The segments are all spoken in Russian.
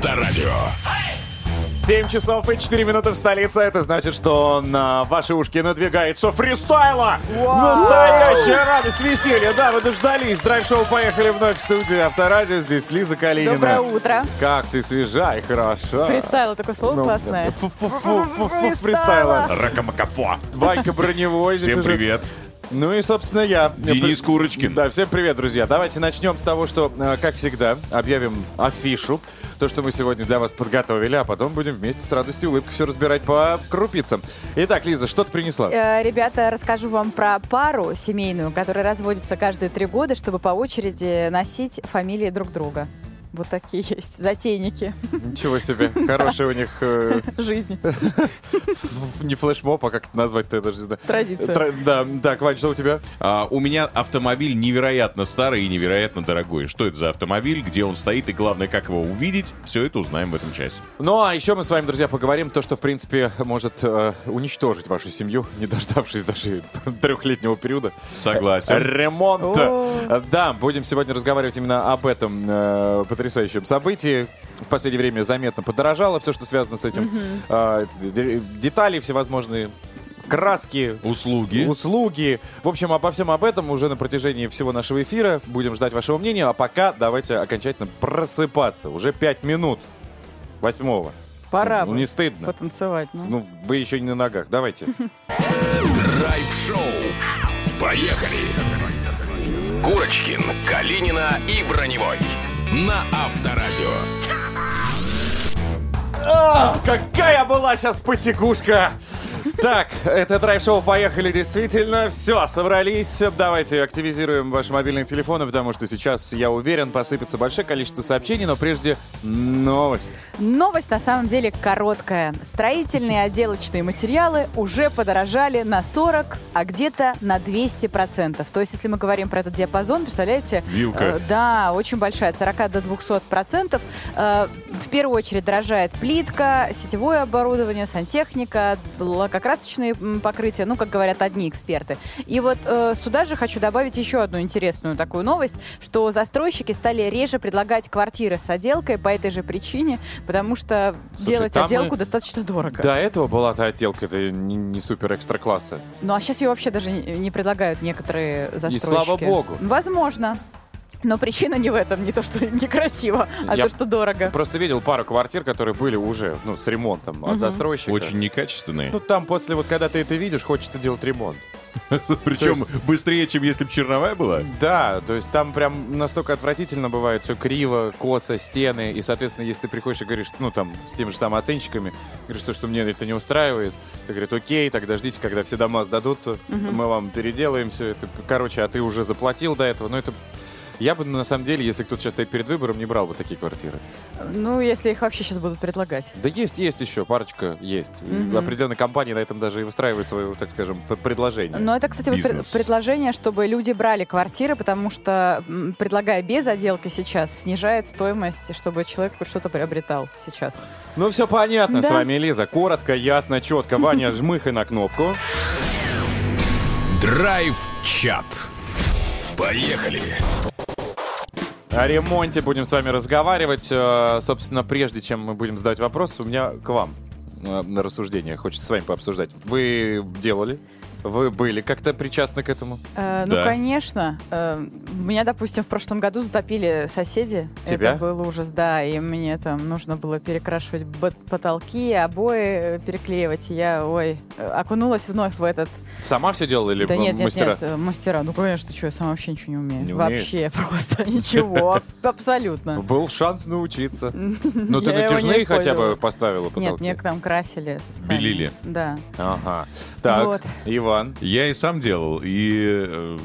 Авторадио. 7 часов и 4 минуты в столице. Это значит, что на ваши ушки надвигается freestyler. Настоящая радость, веселье. Да, вы дождались. Драйв-шоу «Поехали» вновь в студии Авторадио. Здесь Лиза Калинина. Доброе утро. Как ты свежа и хороша. Фристайл, такое слово Ну, классное. фу-фу-фу-фу-фу, Freestyler. Ракамакафо. Ванька Броневой. здесь Всем уже. Ну и, собственно, я. Денис Курочкин. Да, всем привет, друзья. Давайте начнем с того, что, э, как всегда, объявим афишу. То, что мы сегодня для вас подготовили, а потом будем вместе с радостью и улыбкой все разбирать по крупицам. Итак, Лиза, что ты принесла? Э, Ребята, расскажу вам про пару семейную, которая разводится каждые три года, чтобы по очереди носить фамилии друг друга. Вот такие есть затейники Ничего себе. Хорошая у них э, жизни. ф- не флешмоб, а как это назвать-то, я даже не знаю. Традиция. Тра- Да, так, Вань, что у тебя? А, у меня автомобиль невероятно старый и невероятно дорогой. Что это за автомобиль, где он стоит и главное, как его увидеть, все это узнаем в этом часе. Ну, а еще мы с вами, друзья, поговорим то, что, в принципе, может э, уничтожить вашу семью, не дождавшись даже трехлетнего периода. Согласен. Ремонт. Да, будем сегодня разговаривать именно об этом э, потрясающем событии. В последнее время заметно подорожало все, что связано с этим. Д- детали всевозможные, краски, Услуги. услуги. В общем, обо всем об этом уже на протяжении всего нашего эфира. Будем ждать вашего мнения. А пока давайте окончательно просыпаться. Уже пять минут восьмого. Пора Ну, бы не стыдно. потанцевать. ну. Ну, вы еще не на ногах. Давайте. Драйв-шоу. Поехали. Курочкин, Калинина и Броневой. На Авторадио. А, какая была сейчас потекушка! Так, это драйв-шоу «Поехали» действительно. Все, собрались. Давайте активизируем ваши мобильные телефоны, потому что сейчас, я уверен, посыпется большое количество сообщений, но прежде новость. Новость на самом деле короткая. Строительные отделочные материалы уже подорожали на 40, а где-то на 200%. То есть, если мы говорим про этот диапазон, представляете? Вилка. э, да, очень большая, от 40 до 200%. Э, в первую очередь дорожает плитка, сетевое оборудование, сантехника, лакокрасочные м, покрытия, ну, как говорят одни эксперты. И вот э, сюда же хочу добавить еще одну интересную такую новость, что застройщики стали реже предлагать квартиры с отделкой по этой же причине, потому что Слушай, делать там отделку мы- достаточно дорого. До этого была та отделка, это не, не супер экстра класса. Ну а сейчас ее вообще даже не, предлагают некоторые застройщики. слава богу. Возможно. Но причина не в этом, не то, что некрасиво, а Я то, что дорого. Просто видел пару квартир, которые были уже, ну, с ремонтом от застройщика. Очень некачественные. Ну, там после, вот когда ты это видишь, хочется делать ремонт. Причем то есть- быстрее, чем если бы черновая была. Да, то есть там прям настолько отвратительно бывает, все криво, косо, стены, и, соответственно, если ты приходишь и говоришь, ну, там, с теми же самыми оценщиками, говоришь, что, что мне это не устраивает, и говорят, окей, тогда ждите, когда все дома сдадутся, мы вам переделаем все это. Короче, а ты уже заплатил до этого, но это... Я бы, на самом деле, если кто-то сейчас стоит перед выбором, не брал бы такие квартиры. Ну, если их вообще сейчас будут предлагать. Да есть, есть еще, парочка есть. И Определенные компании на этом даже и выстраивают свое, так скажем, предложение. Но это, кстати, вот Бизнес. предложение, чтобы люди брали квартиры, потому что, предлагая без отделки сейчас, снижает стоимость, чтобы человек хоть что-то приобретал сейчас. Ну, все понятно Да. с вами, Лиза. Коротко, ясно, четко. Ваня, жмыхай на кнопку. Драйв-чат. Поехали. О ремонте будем с вами разговаривать. Э, Собственно, прежде чем мы будем задавать вопросы, у меня к вам э, на рассуждение. Хочется с вами пообсуждать. Вы делали? Вы были как-то причастны к этому? Э, Да. Ну, конечно. Э, меня, допустим, в прошлом году затопили соседи. Тебя? Это был ужас, да. И мне там нужно было перекрашивать потолки, обои э, переклеивать. И я, ой, э, окунулась вновь в этот... Сама все делала или да нет, нет, мастера? нет, э, мастера. Ну, конечно, что, я сама вообще ничего не умею. Не умеешь? вообще просто ничего. аб- Абсолютно. Был шанс научиться. Ну, ты Я его не натяжные хотя бы использовала. поставила потолки? Нет, мне там красили специально. Белили. Да. Ага. Так, Вот. Иван Я и сам делал, и э,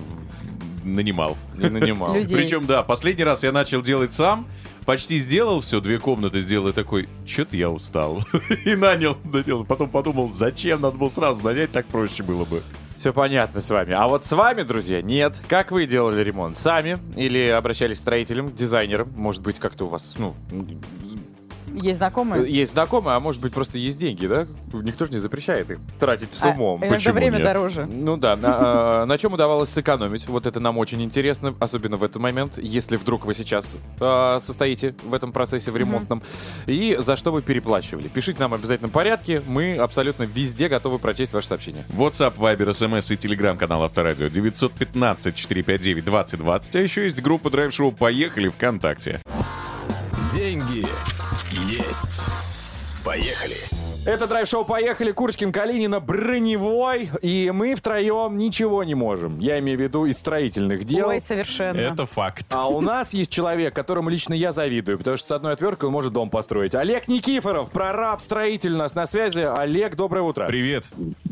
нанимал. не нанимал. Людей. Причем, да, последний раз я начал делать сам, почти сделал все, две комнаты сделал, и такой, что-то я устал. И нанял, доделал. Потом подумал, зачем, надо было сразу нанять, так проще было бы. Все понятно с вами. А вот с вами, друзья, нет. Как вы делали ремонт? Сами или обращались к строителям, к дизайнерам? Может быть, как-то у вас, ну, Есть знакомые? Есть знакомые, а может быть просто есть деньги, да? Никто же не запрещает их тратить с А, умом. иногда Почему время нет? дороже. Ну да, на, э, на чем удавалось сэкономить? Вот это нам очень интересно, особенно в этот момент, если вдруг вы сейчас э, состоите в этом процессе, в ремонтном. И за что вы переплачивали. Пишите нам в обязательном порядке, мы абсолютно везде готовы прочесть ваши сообщения. WhatsApp, Viber, SMS и телеграм-канал Авторадио 915-459-2020. А еще есть группа драйв-шоу «Поехали» ВКонтакте. Поехали. Это драйв-шоу «Поехали», Курочкин, Калинина, Броневой, и мы втроем ничего не можем. Я имею в виду из строительных дел. Ой, совершенно. Это факт. А у нас есть человек, которому лично я завидую, потому что с одной отверткой он может дом построить. Олег Никифоров, прораб, строитель у нас на связи. Олег, доброе утро. Привет.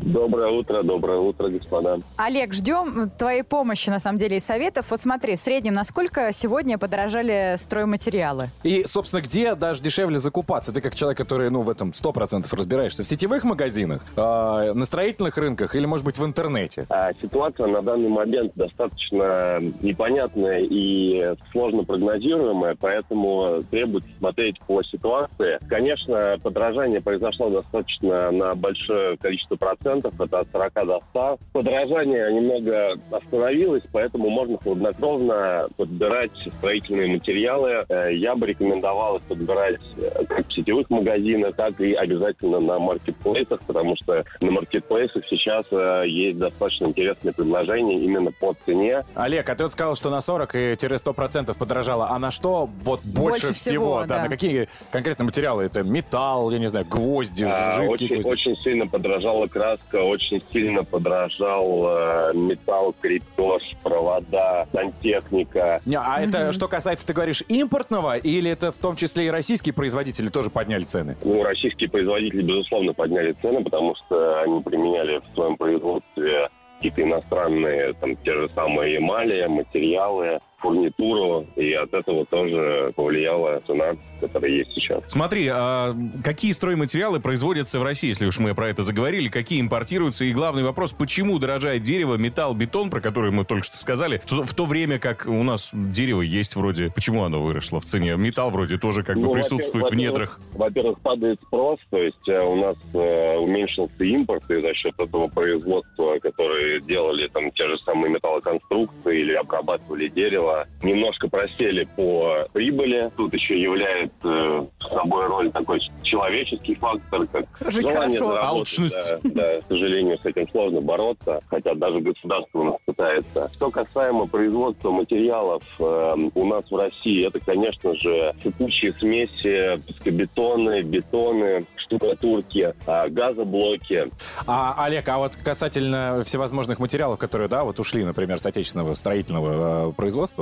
Доброе утро, доброе утро, господа. Олег, ждем твоей помощи, на самом деле, и советов. Вот смотри, в среднем, насколько сегодня подорожали стройматериалы? И, собственно, где даже дешевле закупаться? Ты как человек, который, ну, в этом 100% разбираешься. В сетевых магазинах, э, на строительных рынках или, может быть, в интернете? А, ситуация на данный момент достаточно непонятная и сложно прогнозируемая, поэтому требуется смотреть по ситуации. Конечно, подорожание произошло достаточно на большое количество процентов, это от 40 до 100. Подорожание немного остановилось, поэтому можно хладнокровно подбирать строительные материалы. Э, Я бы рекомендовал их подбирать э, как в сетевых магазинах, так и обязательно на маркетплейсах, потому что на маркетплейсах сейчас э, есть достаточно интересные предложения именно по цене. Олег, а ты вот сказал, что на 40-100% подорожало. А на что вот больше, Больше всего, да. да. На какие конкретно материалы? Это металл, я не знаю, гвозди, А, жидкие очень, гвозди? очень сильно подорожала краска, очень сильно подорожал э, металл, крепеж, провода, сантехника. Не, а это что касается, ты говоришь, импортного, или это в том числе и российские производители тоже подняли цены? Ну, российские производители, безусловно, подняли цены, потому что они применяли в своем производстве какие-то иностранные, там, те же самые эмали, материалы, фурнитуру, и от этого тоже повлияла цена, которая есть сейчас. Смотри, а какие стройматериалы производятся в России, если уж мы про это заговорили, какие импортируются? И главный вопрос, почему дорожает дерево, металл, бетон, про который мы только что сказали, в то, время как у нас дерево есть вроде... Почему оно выросло в цене? Металл вроде тоже как бы Ну, присутствует в недрах. Во-первых, падает спрос, то есть э, у нас э, уменьшился импорт, и за счет этого производства, которые делали там те же самые металлоконструкции или обрабатывали дерево, немножко просели по прибыли. Тут еще является э, собой роль такой человеческий фактор, как Жить желание хорошо. заработать. Алчность. Да, да, к сожалению, с этим сложно бороться, хотя даже государство у нас пытается. Что касаемо производства материалов э, у нас в России, это, конечно же, текущие смеси, пескобетоны, бетоны, штукатурки, а, газоблоки. А, Олег, а вот касательно всевозможных материалов, которые, да, вот ушли, например, с отечественного строительного э, производства,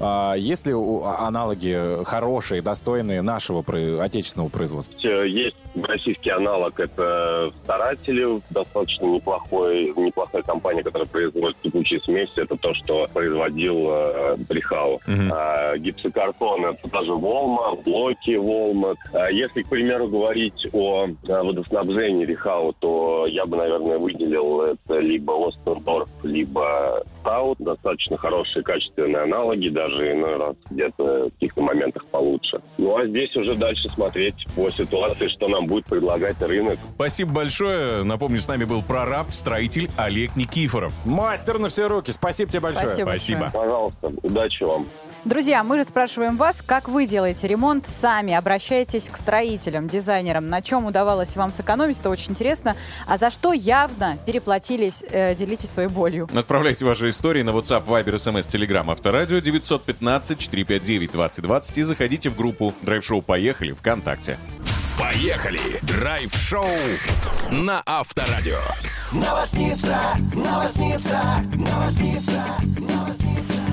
а, есть ли у- аналоги хорошие, достойные нашего отечественного производства? Э, Есть российский аналог, это Старатели, достаточно неплохой, неплохая компания, которая производит текучие смеси. Это то, что производил э. Мгм. А, гипсокартон, это даже Волма, блоки Волма. А, если, к примеру, говорить о а, водоснабжении Рихау, то я бы, наверное, выделил это либо Остендорф, либо Стаут. Достаточно хорошие, качественные аналоги, даже иной раз где-то в каких-то моментах получше. Ну, а здесь уже дальше смотреть по ситуации, что нам будет предлагать рынок. Спасибо большое. Напомню, с нами был прораб, строитель Олег Никифоров. Мастер на все руки, спасибо тебе большое. Спасибо. Спасибо. большое. Пожалуйста, удачи вам. Друзья, мы же спрашиваем вас, как вы делаете ремонт сами, обращайтесь к строителям, дизайнерам, на чем удавалось вам сэкономить, это очень интересно, а за что явно переплатились, э, делитесь своей болью. Отправляйте ваши истории на WhatsApp, Viber, SMS, Telegram, Авторадио 915-459-2020 и заходите в группу Драйв-шоу «Поехали» ВКонтакте. Поехали! Драйв-шоу на Авторадио. Новосница, новосница, новосница, новосница.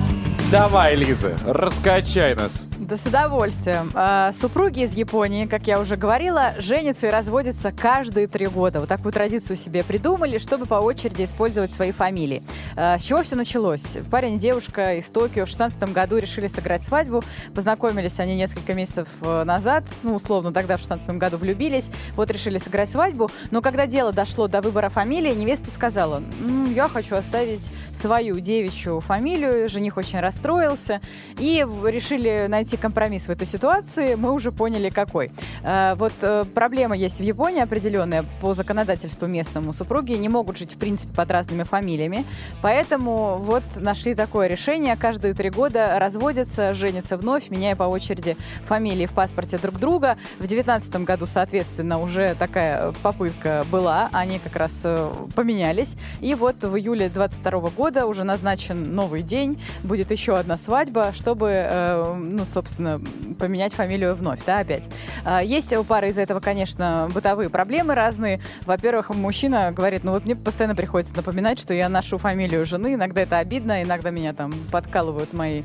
Давай, Лиза, раскачай нас. Да с удовольствием. А, супруги из Японии, как я уже говорила, женятся и разводятся каждые три года. Вот такую традицию себе придумали, чтобы по очереди использовать свои фамилии. А, с чего все началось? Парень и девушка из Токио в 16 году решили сыграть свадьбу. Познакомились они несколько месяцев э, назад. Ну, условно, тогда в 16 году влюбились. Вот решили сыграть свадьбу. Но когда дело дошло до выбора фамилии, невеста сказала, «М, я хочу оставить свою девичью фамилию. Жених очень расстроился. И в- решили найти компромисс в этой ситуации, мы уже поняли, какой. Э, Вот э, проблема есть в Японии определенная по законодательству местному. Супруги не могут жить, в принципе, под разными фамилиями. Поэтому вот нашли такое решение. Каждые три года разводятся, женятся вновь, меняя по очереди фамилии в паспорте друг друга. В девятнадцатом году, соответственно, уже такая попытка была. Они как раз э, поменялись. И вот в июле 22 года уже назначен новый день. Будет еще одна свадьба, чтобы, э, ну, собственно, поменять фамилию вновь, да, опять. А, Есть у пары из-за этого, конечно, бытовые проблемы разные. Во-первых, мужчина говорит, ну вот мне постоянно приходится напоминать, что я ношу фамилию жены. Иногда это обидно, иногда меня там подкалывают мои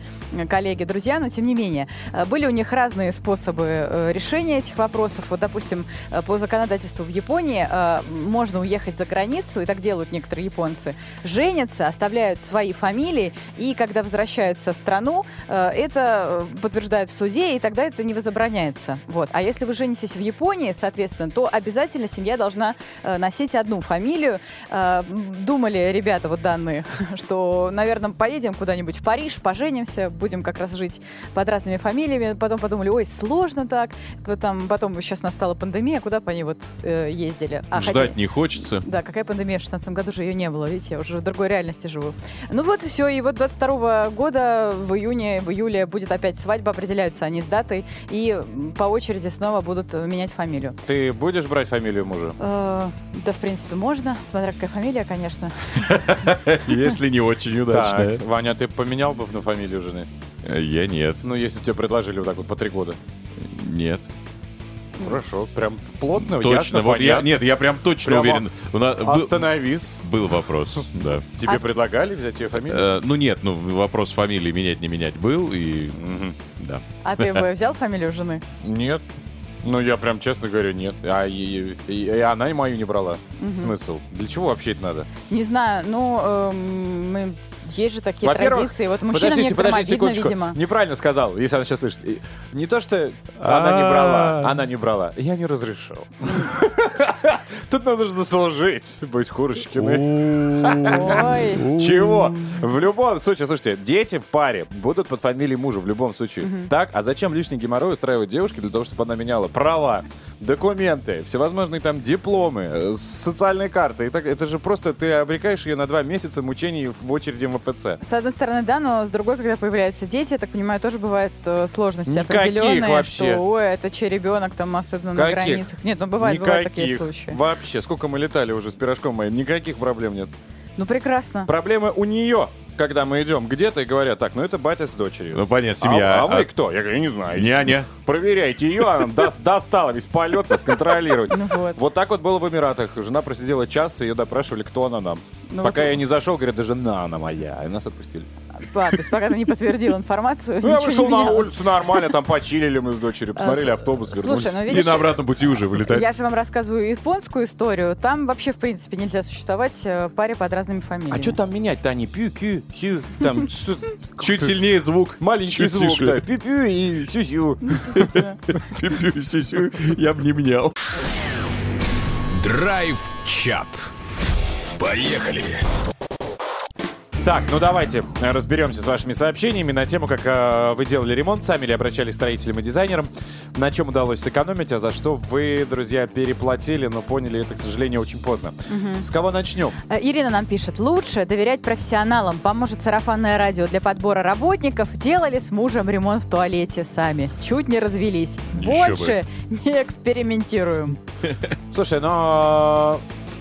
коллеги, друзья, но тем не менее. Э, Были у них разные способы э, решения этих вопросов. Вот, допустим, э, по законодательству в Японии можно уехать за границу, и так делают некоторые японцы, женятся, оставляют свои фамилии, и когда возвращаются в страну, э, это э, подтверждают в суде, и тогда это не возобраняется. Вот. А если вы женитесь в Японии, соответственно, то обязательно семья должна э, носить одну фамилию. Думали ребята вот данные, что, наверное, поедем куда-нибудь в Париж, поженимся, будем как раз жить под разными фамилиями. Потом подумали, ой, сложно так. Потом, потом сейчас настала пандемия, куда бы они вот э, ездили. А, Ждать хотя- не хочется. да, какая пандемия? В 16 году же ее не было, видите, я уже в другой реальности живу. Ну вот все, и вот 22 года в июне, в июле будет опять свадьба, определяются они с датой, и по очереди снова будут менять фамилию. Ты будешь брать фамилию мужа? Э, да, в принципе, можно, смотря какая фамилия, конечно. Если не очень удачная. Так, Ваня, ты поменял бы на фамилию жены? Э, Я нет. Ну, если бы тебе предложили вот так вот по три года. Нет. Хорошо, прям плотно, Точно. ясно, вот я, нет, я прям точно Прямо уверен. У нас был, Остановись. был вопрос, да. Тебе А- предлагали взять ее фамилию? Э, ну нет, ну вопрос фамилии менять не менять был и Мгм. да. А ты бы взял фамилию жены? Нет. Ну, я прям честно говорю, нет. А и, и- и она и мою не брала. Смысл? Для чего вообще это надо? Не знаю, ну, эм, мы- есть же такие Во-первых, традиции. Вот мужчинам подождите, подождите обидно, секундочку. видимо. Неправильно сказал, если она сейчас слышит. Не то, что она не брала, она не брала. Я не разрешил. Тут надо же заслужить быть Курочкиной. Ой. Чего? В любом случае, слушайте, дети в паре будут под фамилией мужа в любом случае. Так? А зачем лишний геморрой устраивать девушке для того, чтобы она меняла права, документы, всевозможные там дипломы, э, социальные карты? И так, это же просто ты обрекаешь ее на два месяца мучений в очереди в МФЦ. С одной стороны, да, но с другой, когда появляются дети, я так понимаю, тоже бывают э, сложности Никаких определенные, вообще. что, ой, это чей ребенок там, особенно на границах. Нет, ну бывают, бывают такие случаи. Вообще, сколько мы летали уже с пирожком моим, никаких проблем нет. Ну прекрасно. Проблемы у нее, когда мы идем где-то и говорят, так, ну это батя с дочерью. Ну понятно, семья. А, а вы кто? Я говорю, я не знаю. Няня. Проверяйте ее, она дос- достала весь полет нас контролировать. Ну вот. Вот так вот было в Эмиратах. Жена просидела час, ее допрашивали, кто она нам. Ну Пока вот- я не зашел, говорят, да жена она моя. И нас отпустили. А, то есть пока ты не подтвердил информацию, Ну, я вышел на улицу нормально, там почилили мы с дочерью, посмотрели А, автобус, вернулись. Слушай, ну И на обратном пути уже вылетать. я же вам рассказываю японскую историю. Там вообще, в принципе, нельзя существовать э, паре под разными фамилиями. А что там менять-то они? Пью, кю, сю, там Чуть сильнее звук. маленький звук, да. Пю-пю и сю-сю. Действительно. Пи-пи, сю-сю, Я бы не менял. Драйв-чат. Поехали. Так, ну давайте э, разберемся с вашими сообщениями на тему, как э, вы делали ремонт сами или обращались к строителям и дизайнерам, на чем удалось сэкономить, а за что вы, друзья, переплатили, но поняли это, к сожалению, очень поздно. С кого начнем? Э, Ирина нам пишет, лучше доверять профессионалам. Поможет сарафанное радио для подбора работников. Делали с мужем ремонт в туалете сами. Чуть не развелись. Еще Больше не экспериментируем. Слушай, но...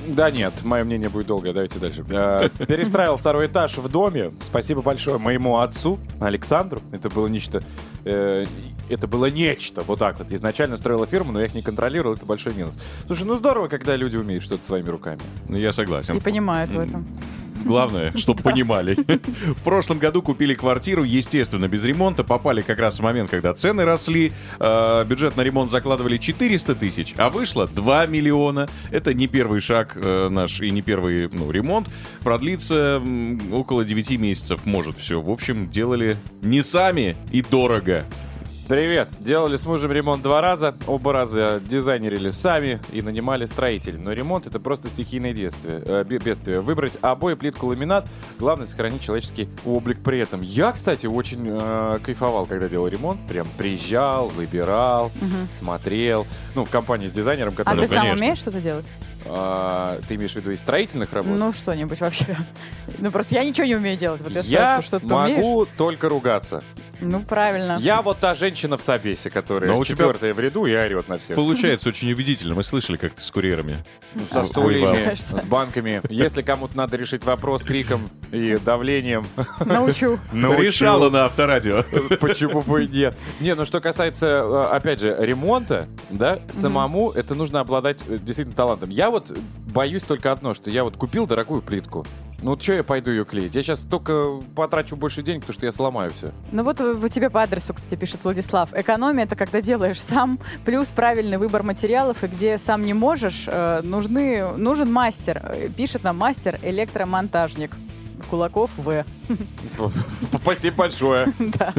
Да нет, мое мнение будет долгое, давайте дальше. Э, Перестраивал второй этаж в доме. Спасибо большое моему отцу, Александру. Это было нечто... э, это было нечто, вот так вот. Изначально строила фирму, но я их не контролировал, это большой минус. Слушай, ну здорово, когда люди умеют что-то своими руками. Ну, я согласен. И понимают в этом. Главное, чтобы понимали. В прошлом году купили квартиру, естественно, без ремонта. Попали как раз в момент, когда цены росли. Э, Бюджет на ремонт закладывали 400 тысяч, а вышло 2 миллиона. Это не первый шаг э, наш и не первый ну, ремонт. Продлится около 9 месяцев, может все. В общем, делали не сами и дорого. Привет. Делали с мужем ремонт два раза. Оба раза дизайнерили сами и нанимали строителей. Но ремонт это просто стихийное действие, э, бе- бедствие. Выбрать обои, плитку, ламинат. Главное сохранить человеческий облик при этом. Я, кстати, очень э, кайфовал, когда делал ремонт. Прям приезжал, выбирал, смотрел. Ну, в компании с дизайнером, А который... ты сам конечно. умеешь что-то делать? А, ты имеешь в виду из строительных работ? Ну, что-нибудь вообще. Ну, просто я ничего не умею делать. Вот я, я спрашиваю, что ты умеешь? могу только ругаться. Ну, правильно. Я вот та женщина в собесе, которая Но у тебя- четвертая в ряду и орет на всех. Получается очень убедительно. Мы слышали, как ты с курьерами. Ну, со стульями, с банками. Если кому-то надо решить вопрос криком и давлением, Научу. научу. Решала на авторадио. Почему бы и нет? Не, ну что касается, э, опять же, ремонта, да, самому это нужно обладать э, действительно талантом. Я вот боюсь только одно, что я вот купил дорогую плитку. Ну вот что я пойду ее клеить? Я сейчас только потрачу больше денег, потому что я сломаю все. Ну вот э, тебе по адресу, кстати, пишет Владислав. Экономия — это когда делаешь сам, плюс правильный выбор материалов, и где сам не можешь, э, нужны, нужен мастер. Э, Пишет нам мастер-электромонтажник. Кулаков В. Спасибо большое. Да,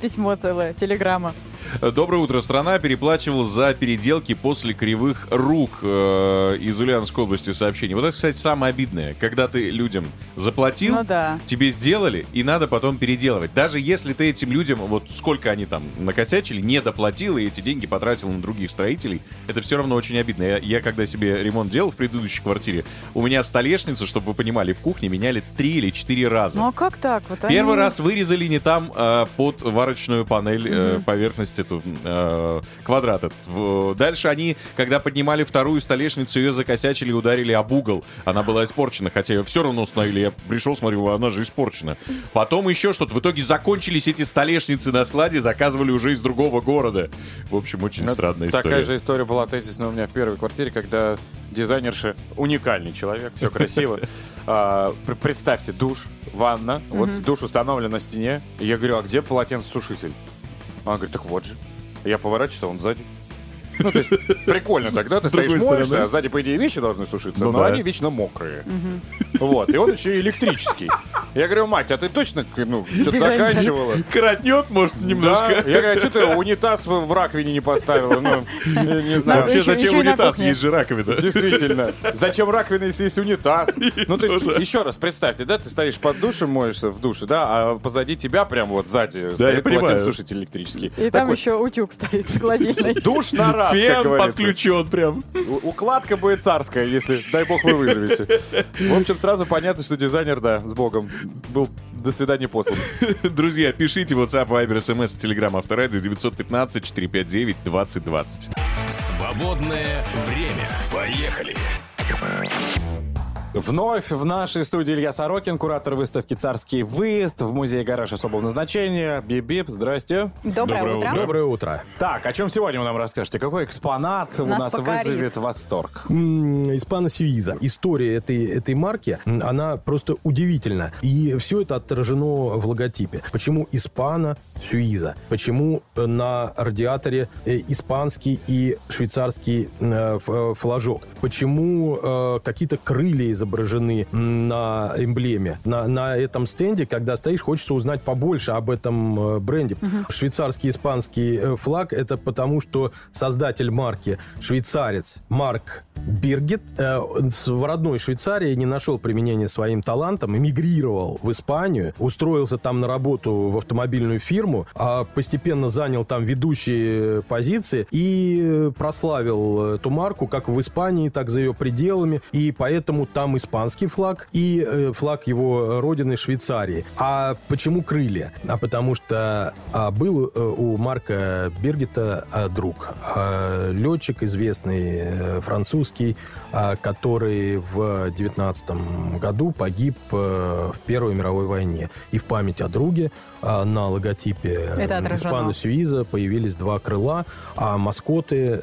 письмо целое, телеграмма. Доброе утро. Страна переплачивала за переделки после кривых рук э, из Ульяновской области сообщений. Вот это, кстати, самое обидное. Когда ты людям заплатил, Ну да. тебе сделали, и надо потом переделывать. Даже если ты этим людям, вот сколько они там накосячили, не доплатил, и эти деньги потратил на других строителей, это все равно очень обидно. Я, я когда себе ремонт делал в предыдущей квартире, у меня столешницу, чтобы вы понимали, в кухне меняли три или четыре раза. Ну а как так? Вот Первый они- раз вырезали не там э, под варочную панель э, поверхность эту э, квадрат. этот. Дальше они, когда поднимали вторую столешницу, ее закосячили и ударили об угол. Она была испорчена, хотя ее все равно установили. Я пришел, смотрю, она же испорчена. Потом еще что-то. В итоге закончились эти столешницы на складе, заказывали уже из другого города. В общем, очень Ну, странная Такая история. же история была тезисная у меня в первой квартире, когда дизайнерша, уникальный человек, все красиво. А, пр- Представьте, душ, ванна, вот душ установлен на стене. Я говорю, а где полотенцесушитель? Она говорит, так вот же. Я поворачиваюсь, а он сзади. Ну, то есть, прикольно тогда, ты стоишь моешься, а сзади, по идее, вещи должны сушиться, Ну но они вечно мокрые. Вот, и он еще и электрический. Я говорю, мать, а ты точно, ну, что-то заканчивала? Коротнет, может, немножко. Да. Я говорю, а что ты унитаз в раковине не поставила? Ну, не, не знаю. Надо Вообще, еще- зачем еще унитаз? Есть же раковина. Действительно. Зачем раковина, если есть унитаз? Ну, то есть, еще раз, представьте, да, ты стоишь под душем, моешься в душе, да, а позади тебя прям вот сзади я стоит понимаю. сушитель электрический. И там еще утюг стоит с холодильной. Душ на раз, как Фен говорится. подключен прям. У- Укладка будет царская, если, дай бог, вы выживете. В общем, сразу понятно, что дизайнер, да, с богом, был до свидания послан. Друзья, пишите WhatsApp, Viber, SMS, Telegram, Авторадио 915-459-2020. Свободное время. Поехали. Вновь в нашей студии Илья Сорокин, куратор выставки «Царский выезд» в музее «Гараж» особого назначения. Бип-бип, здрасте. Доброе, Доброе утро. утро. Доброе утро. Так, о чем сегодня вы нам расскажете? Какой экспонат у Нас нас покорит. вызовет восторг? М, Испано Сюиза. История этой, этой марки, она просто удивительна. И все это отражено в логотипе. Почему Испано Сюиза? Почему э, на радиаторе э, испанский и швейцарский э, флажок? Почему какие-то крылья изображены на эмблеме? На, на этом стенде, когда стоишь, хочется узнать побольше об этом э, бренде. Швейцарский испанский э, флаг это потому, что создатель марки швейцарец Марк Биргет э, в родной Швейцарии не нашел применения своим талантам, эмигрировал в Испанию, устроился там на работу в автомобильную фирму, а постепенно занял там ведущие позиции и э, прославил эту марку как в Испании, так за ее пределами, и поэтому там испанский флаг и э, флаг его родины Швейцарии. А почему крылья? А потому что а, был э, у Марка Бергета а, друг, а, летчик известный, э, французский, который в 19 году погиб в Первой мировой войне. И в память о друге на логотипе. Испано Сюиза появились два крыла, а маскоты,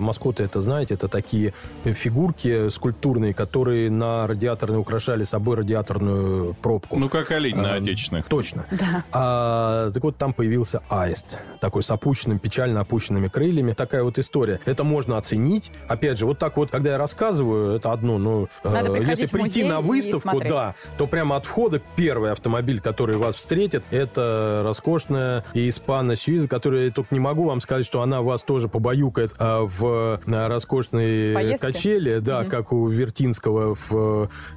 маскоты это, знаете, это такие фигурки скульптурные, которые на на радиаторную, украшали собой радиаторную пробку. Ну, как олень на А, отечественных. Точно. Да. А, так вот, там появился аист. Такой с опущенным, печально опущенными крыльями. Такая вот история. Это можно оценить. Опять же, вот так вот, когда я рассказываю, это одно, но Надо э, приходить если прийти на и выставку, да, то прямо от входа первый автомобиль, который вас встретит, это роскошная Испана Сьюза, которая я только не могу вам сказать, что она вас тоже побаюкает а, в а, роскошной Поездке? качели, да, Мгм. как у Вертинского в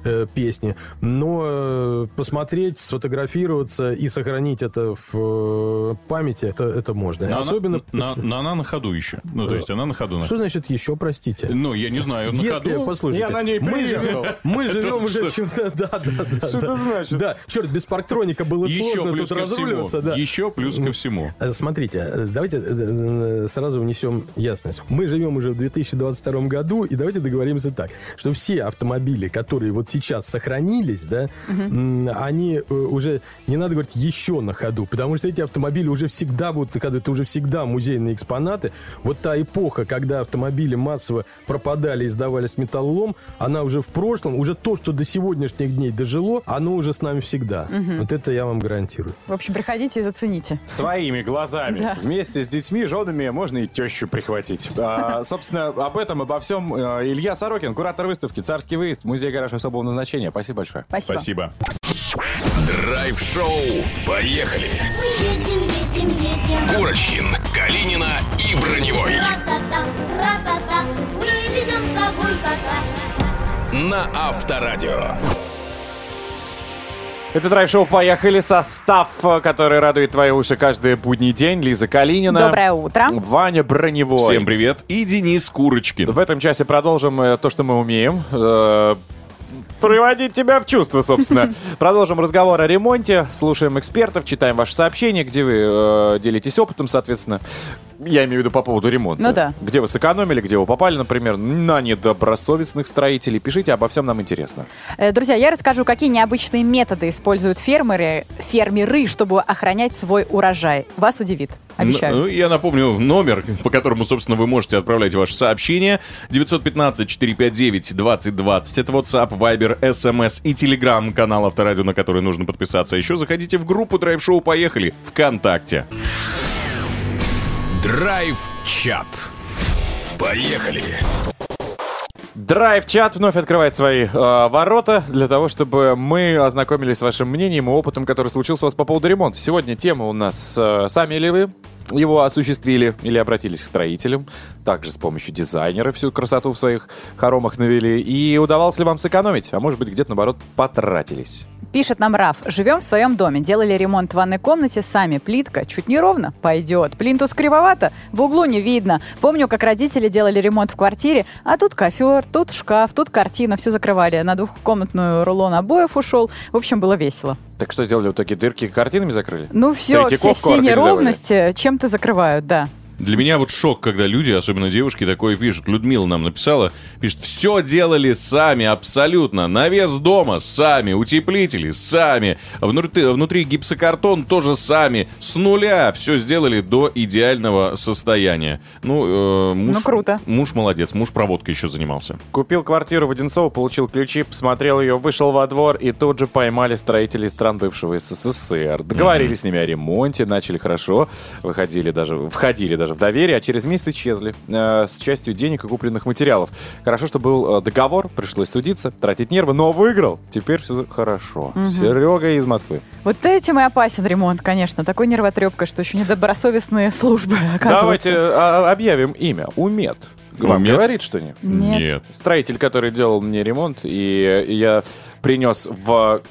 э, песне. Но э, посмотреть, сфотографироваться и сохранить это в э, памяти, это, это можно. Но она- Особенно... на- на- она на ходу еще. Ну, то есть она на ходу. Что значит еще, простите? Ну, я не знаю, на Если, ходу. послушайте, Я на ней мы живем, мы живем уже... Что? чем-то- Да, да, да. Что это значит? Да, черт, без парктроника было сложно тут разруливаться. Да. Еще плюс ко всему. Э, Смотрите, э, давайте э, э, сразу внесем ясность. Мы живем уже в 2022 году, и давайте договоримся так, что все автомобили, которые вот сейчас сохранились, да, м, они э, уже, не надо говорить, еще на ходу, потому что эти автомобили уже всегда будут на ходу, это уже всегда музейные экспонаты. Вот та эпоха, когда автомобили массово пропадали и сдавались металлолом, она уже в прошлом, уже то, что до сегодняшних дней дожило, оно уже с нами всегда. Вот это я вам гарантирую. В общем, приходите и зацените. Своими глазами. Да. Вместе с детьми, женами можно и тещу прихватить. А, собственно, об этом, обо всем э, Илья Сорокин, куратор выставки «Царский выезд» в музее гараж особого назначения. Спасибо большое. Спасибо. Спасибо. Драйв-шоу. Поехали. Мы едем, едем, едем. Курочкин, Калинина и Броневой. Ра-та-та, ра-та-та, вывезем с собой кота. На Авторадио. Это драйв-шоу «Поехали». Состав, э, который радует твои уши каждый будний день. Лиза Калинина. Доброе утро. Ваня Броневой. Всем привет. И Денис Курочкин. В этом часе продолжим э, то, что мы умеем. Э, Приводить тебя в чувство, собственно. Продолжим разговор о ремонте, слушаем экспертов, читаем ваши сообщения, где вы э, делитесь опытом, соответственно. Я имею в виду по поводу ремонта. Ну да. Где вы сэкономили, где вы попали, например, на недобросовестных строителей. Пишите, обо всем нам интересно. Э, Друзья, я расскажу, какие необычные методы используют фермеры, фермеры, чтобы охранять свой урожай. Вас удивит, обещаю. Ну, я напомню номер, по которому, собственно, вы можете отправлять ваши сообщения. 915-459-2020. Это WhatsApp, Viber, SMS и Telegram канал Авторадио, на который нужно подписаться. Еще заходите в группу Драйв-шоу «Поехали» ВКонтакте. Драйв-чат. Поехали. Драйв-чат вновь открывает свои э, ворота для того, чтобы мы ознакомились с вашим мнением и опытом, который случился у вас по поводу ремонта. Сегодня тема у нас э, «Сами ли вы?» его осуществили или обратились к строителям, также с помощью дизайнера всю красоту в своих хоромах навели, и удавалось ли вам сэкономить, а может быть где-то наоборот потратились. Пишет нам Раф. Живем в своем доме. Делали ремонт в ванной комнате сами. Плитка чуть не ровно. Пойдет. Плинтус кривовато. В углу не видно. Помню, как родители делали ремонт в квартире. А тут кофер, тут шкаф, тут картина. Все закрывали. На двухкомнатную рулон обоев ушел. В общем, было весело. Так что сделали, в итоге дырки картинами закрыли? Ну все, все, все неровности чем-то закрывают, да. Для меня вот шок, когда люди, особенно девушки, такое пишут. Людмила нам написала, пишет, все делали сами, абсолютно. Навес дома сами, утеплители сами, внутри, внутри гипсокартон тоже сами. С нуля все сделали до идеального состояния. Ну, э, муж, Ну, круто. Муж молодец, муж проводкой еще занимался. Купил квартиру в Одинцово, получил ключи, посмотрел ее, вышел во двор и тут же поймали строителей стран бывшего СССР. Договорились с ними о ремонте, начали хорошо, выходили даже, входили даже в доверие, а через месяц исчезли э, с частью денег и купленных материалов. Хорошо, что был э, договор, пришлось судиться, тратить нервы, но выиграл. Теперь все хорошо. Серега из Москвы. Вот этим и опасен ремонт, конечно. Такой нервотрепка, что еще недобросовестные службы оказываются. Давайте а, объявим имя. Умет. Вам Умет? говорит что-нибудь? Нет. строитель, который делал мне ремонт, и я принес в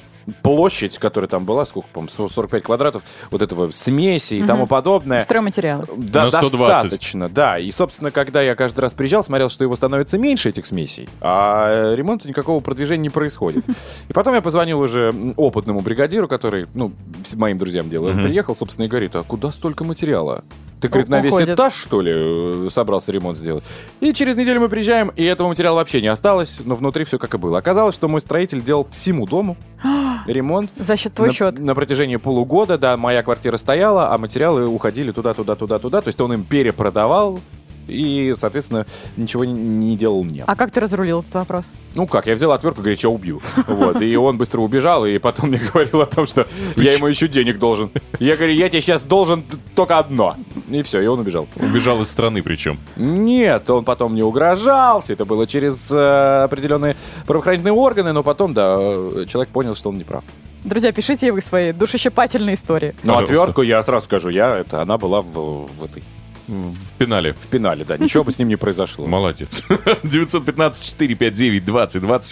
площадь, которая там была, сколько, по 45 квадратов, вот этого смеси и тому подобное. Стройматериалы. Да, На 120. достаточно, да. И, собственно, когда я каждый раз приезжал, смотрел, что его становится меньше, этих смесей, а ремонта никакого продвижения не происходит. И потом я позвонил уже опытному бригадиру, который, ну, моим друзьям делал. Приехал, собственно, и говорит, а куда столько материала? Ты, говорит, на весь этаж, что ли, э, собрался ремонт сделать? И через неделю мы приезжаем, и этого материала вообще не осталось, но внутри все как и было. Оказалось, что мой строитель делал всему дому ремонт. За счет твой на, счет. на протяжении полугода, да, моя квартира стояла, а материалы уходили туда, туда, туда, туда. То есть он им перепродавал и, соответственно, ничего не- делал мне. А как ты разрулил этот вопрос? Ну как, я взял отвертку, говорит, что убью. Вот, и он быстро убежал, и потом мне говорил о том, что я ему еще денег должен. Я говорю, я тебе сейчас должен только одно. И все, и он убежал. Убежал из страны причем. Нет, он потом не угрожал, все это было через э, определенные правоохранительные органы, но потом, да, э, человек понял, что он не прав. Друзья, пишите вы свои душещипательные истории. Пожалуйста. отвертку, я сразу скажу, я, это, она была в, в этой, В пенале. в пенале, да, ничего бы с ним не произошло. Молодец. 915-459-2020,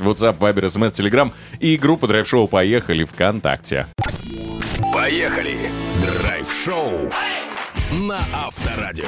WhatsApp, Viber, SMS, Telegram и группа Драйв Шоу «Поехали» ВКонтакте. Поехали! Драйв-шоу на Авторадио.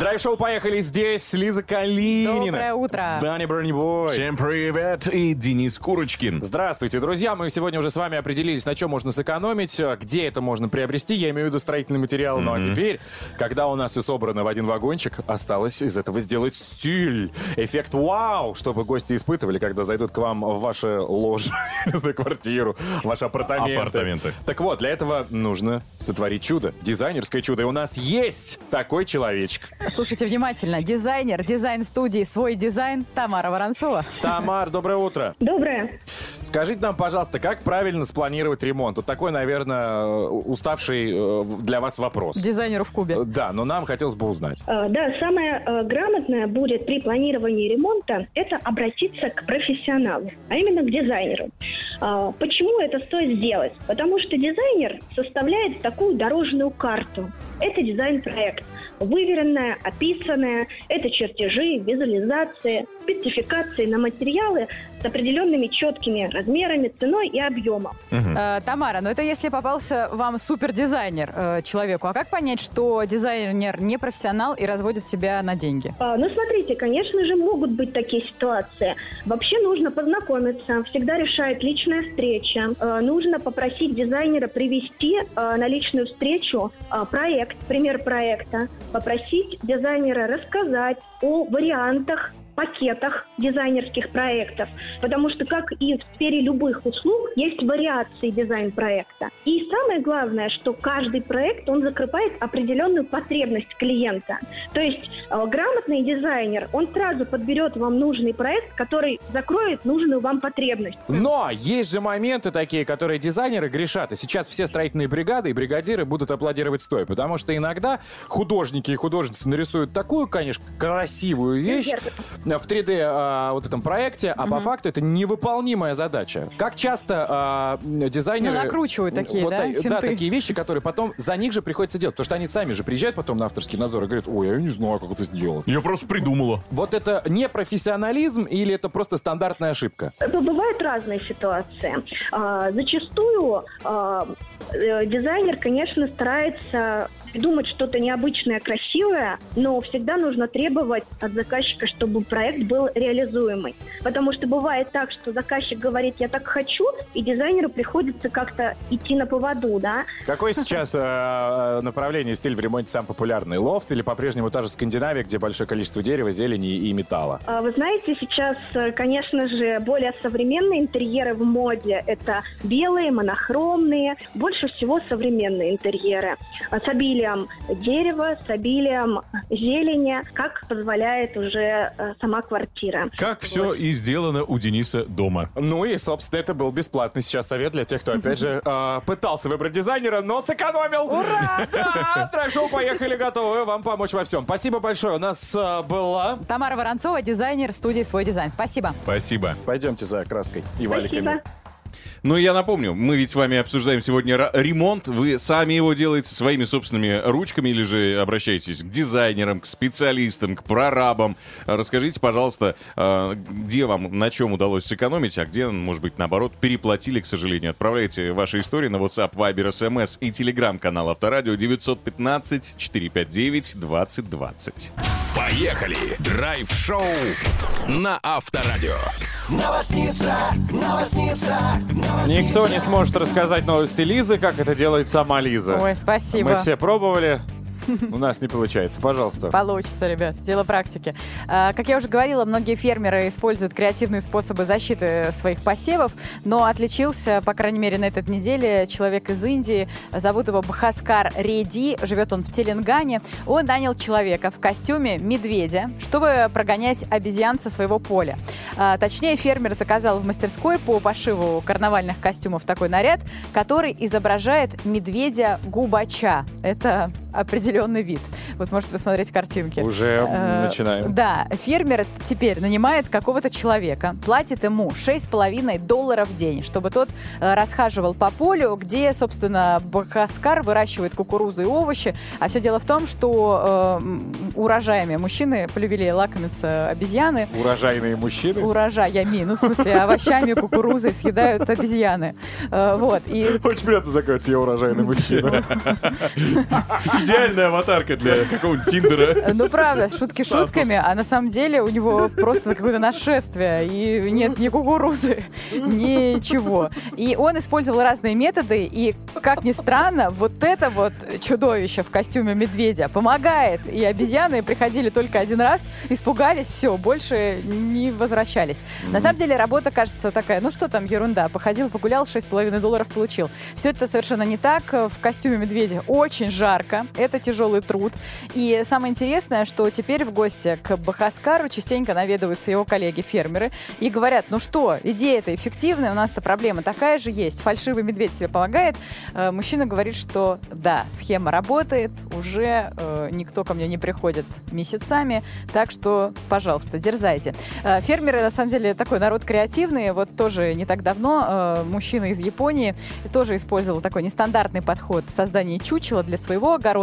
Драйв-шоу «Поехали» здесь, Лиза Калинина. Доброе утро. Даня Бронебой. Всем привет и Денис Курочкин. Здравствуйте, друзья. Мы сегодня уже с вами определились, на чем можно сэкономить, э, где это можно приобрести. Я имею в виду строительный материал. Ну а теперь, когда у нас все собрано в один вагончик, осталось из этого сделать стиль. Эффект вау, чтобы гости испытывали, когда зайдут к вам в ваше ложе, знаю, квартиру, в ваши апартаменты. Апартаменты. Так вот, для этого нужно сотворить чудо. Дизайнерское чудо. И у нас есть такой человечек. Слушайте внимательно. Дизайнер, дизайн-студии «Свой дизайн» Тамара Воронцова. Тамар, доброе утро. Доброе. Скажите нам, пожалуйста, как правильно спланировать ремонт? Вот такой, наверное, уставший э, для вас вопрос. Дизайнеру в Кубе. Э, Да, но нам хотелось бы узнать. Э, Да, самое э, грамотное будет при планировании ремонта – это обратиться к профессионалу, а именно к дизайнеру. Почему это стоит сделать? Потому что дизайнер составляет такую дорожную карту. Это дизайн-проект. Выверенная, описанная, это чертежи, визуализации, спецификации на материалы с определенными четкими размерами, ценой и объемом. Э, Тамара, ну это если попался вам супердизайнер э, человеку. А как понять, что дизайнер не профессионал и разводит себя на деньги? А, Ну, смотрите, конечно же, могут быть такие ситуации. Вообще нужно познакомиться, всегда решает личная встреча. Э, Нужно попросить дизайнера привести э, на личную встречу э, проект, пример проекта, попросить дизайнера рассказать о вариантах пакетах дизайнерских проектов, потому что, как и в сфере любых услуг, есть вариации дизайн-проекта. И самое главное, что каждый проект, он закрывает определенную потребность клиента. То есть э, грамотный дизайнер, он сразу подберет вам нужный проект, который закроет нужную вам потребность. Но есть же моменты такие, которые дизайнеры грешат. И сейчас все строительные бригады и бригадиры будут аплодировать стоя. Потому что иногда художники и художницы нарисуют такую, конечно, красивую вещь в 3D а, вот этом проекте, а по факту это невыполнимая задача. Как часто а, дизайнеры... Ну, накручивают такие, вот да, та- Да, финты? такие вещи, которые потом за них же приходится делать. Потому что они сами же приезжают потом на авторский надзор и говорят, ой, я не знаю, как это сделать. Я просто придумала. Вот это не профессионализм или это просто стандартная ошибка? Это Бывают разные ситуации. А, Зачастую а, э, дизайнер, конечно, старается придумать что-то необычное, красивое, но всегда нужно требовать от заказчика, чтобы проект был реализуемый. Потому что бывает так, что заказчик говорит, я так хочу, и дизайнеру приходится как-то идти на поводу, да. Какое сейчас э, направление, стиль в ремонте самый популярный? Лофт или по-прежнему та же Скандинавия, где большое количество дерева, зелени и металла? А, Вы знаете, сейчас, э, конечно же, более современные интерьеры в моде. Это белые, монохромные, больше всего современные интерьеры. С обилием дерева, с обилием зелени, как позволяет уже э, сама квартира. Как все и сделано у Дениса дома. Ну и, собственно, это был бесплатный сейчас совет для тех, кто, опять же, э, пытался выбрать дизайнера, но сэкономил. Ура! Да! Драйв-шоу «Поехали» готовы вам помочь во всем. Спасибо большое. У нас э, была... Тамара Воронцова, дизайнер студии «Свой дизайн». Спасибо. Спасибо. Пойдемте за краской и Спасибо. Ну, я напомню, мы ведь с вами обсуждаем сегодня ремонт. Вы сами его делаете своими собственными ручками или же обращаетесь к дизайнерам, к специалистам, к прорабам. Расскажите, пожалуйста, а, где вам, на чем удалось сэкономить, а где, может быть, наоборот, переплатили, к сожалению. Отправляйте ваши истории на WhatsApp, Viber, SMS и телеграм-канал Авторадио 915-459-2020. Поехали! Драйв-шоу на Авторадио. Новосница, новосница. Никто не сможет рассказать новости Лизы, как это делает сама Лиза. Ой, спасибо. Мы все пробовали. У нас не получается. Пожалуйста. Получится, ребят, дело практики. А, Как я уже говорила, многие фермеры используют креативные способы защиты своих посевов, но отличился, по крайней мере, на этой неделе человек из Индии. Зовут его Бхаскар Реди, живет он в Теленгане. Он нанял человека в костюме медведя, чтобы прогонять обезьян со своего поля. А, Точнее, фермер заказал в мастерской по пошиву карнавальных костюмов такой наряд, который изображает медведя-губача. Это определенный вид. Вот можете посмотреть картинки. Уже Э, начинаем. Да, фермер теперь нанимает какого-то человека, платит ему 6,5 долларов в день, чтобы тот э, расхаживал по полю, где, собственно, Бахаскар выращивает кукурузу и овощи. А все дело в том, что э, урожаями мужчины полюбили лакомиться обезьяны. Урожайные мужчины. Урожаями, ну, в смысле, овощами, кукурузой съедают обезьяны. Э, Вот, и Очень приятно заказать я урожайный мужчина. Идеальная аватарка для какого-нибудь Тиндера. Ну, правда, шутки Статус. шутками, а на самом деле у него просто какое-то нашествие, и нет ни кукурузы, ничего. И он использовал разные методы, и, как ни странно, вот это вот чудовище в костюме медведя помогает. И обезьяны приходили только один раз, испугались, все, больше не возвращались. На самом деле работа кажется такая, ну что там, ерунда, походил, погулял, 6,5 долларов получил. Все это совершенно не так. В костюме медведя очень жарко, это тяжелый труд. И самое интересное, что теперь в гости к Бахаскару частенько наведываются его коллеги-фермеры и говорят, ну что, идея-то эффективная, у нас-то проблема такая же есть, фальшивый медведь тебе помогает. Э, Мужчина говорит, что да, схема работает, уже э, никто ко мне не приходит месяцами, так что, пожалуйста, дерзайте. Э, Фермеры, на самом деле, такой народ креативный. Вот тоже не так давно мужчина из Японии тоже использовал такой нестандартный подход в создании чучела для своего огорода.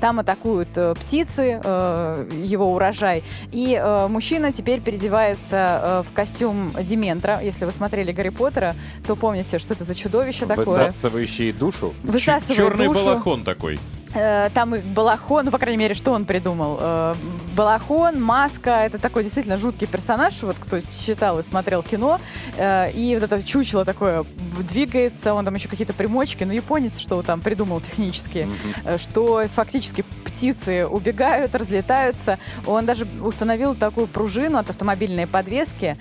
Там атакуют э, птицы, э, его урожай. И э, мужчина теперь переодевается в костюм Дементра. Если вы смотрели Гарри Поттера, то помните, что это за чудовище такое. Высасывающие душу. Высасывает Черный душу. балахон такой. Э, Там и балахон, ну, по крайней мере, что он придумал. Э, Балахон, маска, это такой действительно жуткий персонаж, вот кто читал и смотрел кино. Э, И вот это чучело такое двигается, он там еще какие-то примочки, ну, японец что там придумал технически, э, что фактически птицы убегают, разлетаются. Он даже установил такую пружину от автомобильной подвески,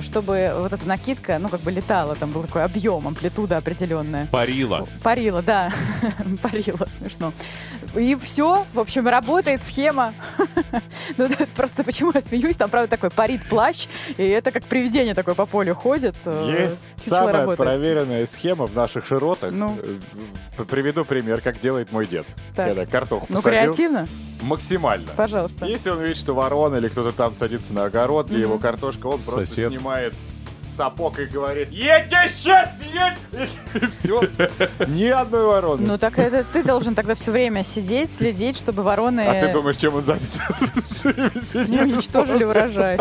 чтобы вот эта накидка, ну, как бы летала, там был такой объем, амплитуда определенная. Парила. Парила, да. Парила, смешно. И все, в общем, работает схема. Ну, просто почему я смеюсь, там, правда, такой парит плащ, и это как привидение такое по полю ходит. э, Есть самая работает. проверенная схема в наших широтах. Ну. Э, Приведу пример, как делает мой дед. Так. Когда картоху Ну, посадил. креативно, Максимально. пожалуйста. Если он видит, что ворона или кто-то там садится на огород, где его картошка, он просто снимает сапог и говорит «Едь сейчас, едь!» И все. Ни одной вороны. Ну, так это ты должен тогда все время сидеть, следить, чтобы вороны А ты думаешь, чем он занят? Не уничтожили урожай.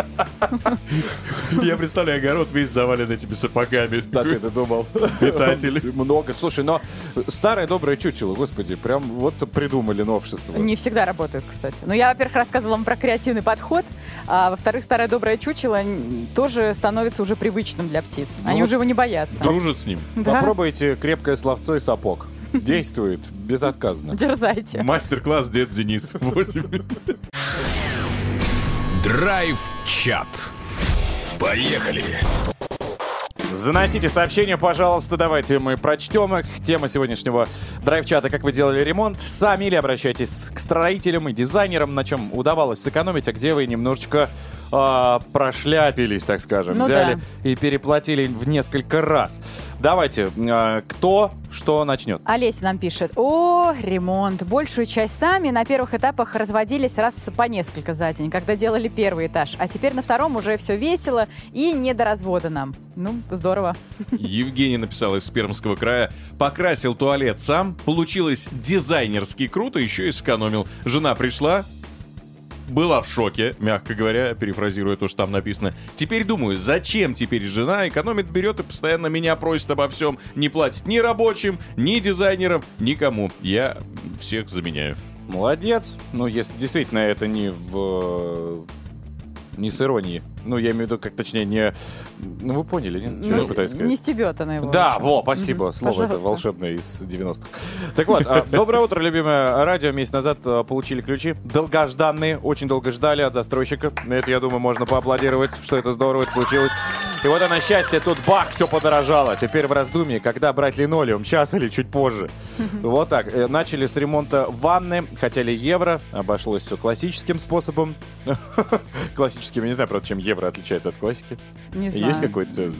Я представляю огород весь завален этими сапогами. Да ты-то думал. Метатели. Много. Слушай, но старое доброе чучело, господи, прям вот придумали новшество. Не всегда работают, кстати. Ну, я, во-первых, рассказывала вам про креативный подход, а во-вторых, старое доброе чучело тоже становится уже привычным для птиц. Они вот уже его не боятся. Дружит с ним. Да? Попробуйте крепкое словцо и сапог. Действует безотказно. Дерзайте. Мастер-класс дед Денис. 8. Драйв-чат. Поехали. Заносите сообщения, пожалуйста, давайте мы прочтем их. Тема сегодняшнего драйв-чата «Как вы делали ремонт?» Сами или обращайтесь к строителям и дизайнерам, на чем удавалось сэкономить, а где вы немножечко а, прошляпились, так скажем. Ну Взяли да. и переплатили в несколько раз. Давайте, а, кто что начнет? Олеся нам пишет. О, ремонт. Большую часть сами на первых этапах разводились раз по несколько за день, когда делали первый этаж. А теперь на втором уже все весело и не до развода нам. Ну, здорово. Евгений написал из Пермского края. Покрасил туалет сам. Получилось дизайнерски круто, еще и сэкономил. Жена пришла, была в шоке, мягко говоря, перефразируя то, что там написано. Теперь думаю, зачем теперь жена экономит, берет и постоянно меня просит обо всем. Не платит ни рабочим, ни дизайнерам, никому. Я всех заменяю. Молодец. Ну, если действительно это не в... не с иронией Ну, я имею в виду, как точнее, не... Ну, вы поняли, нет? Что я пытаюсь сказать? не стебет она его. Да, во, спасибо. Мгм, Слово это волшебное из 90-х. Так вот, а, доброе утро, любимое радио. Месяц назад а, получили ключи. Долгожданные, очень долго ждали от застройщика. Это, я думаю, можно поаплодировать, что это здорово, это случилось. И вот оно счастье, тут бах, все подорожало. Теперь в раздумье, когда брать линолеум, час или чуть позже. Вот так. Э, Начали с ремонта ванны, хотели евро, обошлось все классическим способом. Классическим, я не знаю, правда, чем евро отличается от классики. Не знаю. Есть какой-то... э,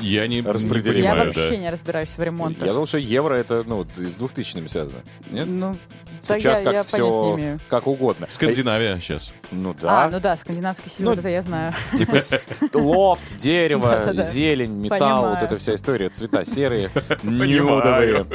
Я не, не Распределение. Я понимаю, вообще да. не разбираюсь в ремонтах. Я думал, что евро это ну, вот с 2000 связано. Нет? Ну, да Сейчас я, как я все как угодно. Скандинавия сейчас. Ну да. А, ну да, скандинавский стиль, Ну, это я знаю. Типа лофт, дерево, зелень, металл, вот эта вся история, цвета серые, нюдовые.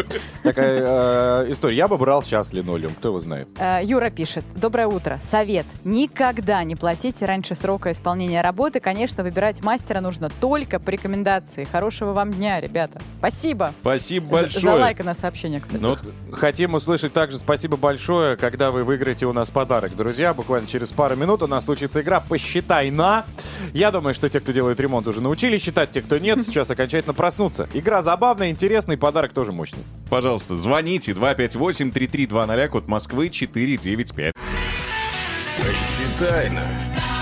Такая э, история. Я бы брал сейчас линолеум, кто его знает. Э, Юра пишет. Доброе утро. Совет. Никогда не платите раньше срока исполнения работы. Конечно, выбирать мастера нужно только по рекомендации. Хорошего вам дня, ребята. Спасибо. Спасибо большое. За лайк на сообщение, кстати. Ну, Хотим услышать также спасибо большое, когда вы выиграете у нас подарок. Друзья, буквально через пару минут у нас случится игра «Посчитай на». Я думаю, что те, кто делает ремонт, уже научились считать, те, кто нет, сейчас окончательно проснутся. Игра забавная, интересная, и подарок тоже мощный. пожалуйста, звоните 258-3320, код Москвы 495. Посчитай на.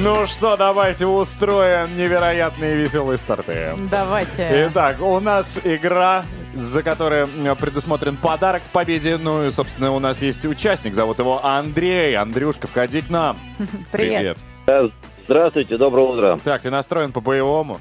Ну что, давайте устроим невероятные веселые старты. Давайте. Итак, у нас игра, за которой предусмотрен подарок в победе. Ну и, собственно, у нас есть участник, зовут его Андрей. Андрюшка, входи к нам. Привет. Здравствуйте, доброе утро. Так, ты настроен по-боевому?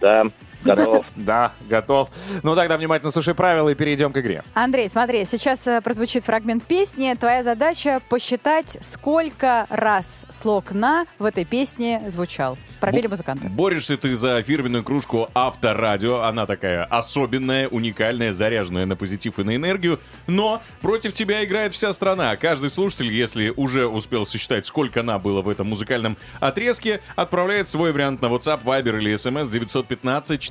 Да, готов. Да, готов. Ну тогда внимательно слушай правила и перейдем к игре. Андрей, смотри, сейчас э, прозвучит фрагмент песни. Твоя задача посчитать, сколько раз слог «на» в этой песне звучал. Пробили музыканты. Борешься ты за фирменную кружку Авторадио. Она такая особенная, уникальная, заряженная на позитив и на энергию. Но против тебя играет вся страна. Каждый слушатель, если уже успел сосчитать, сколько «на» было в этом музыкальном отрезке, отправляет свой вариант на WhatsApp, Viber или SMS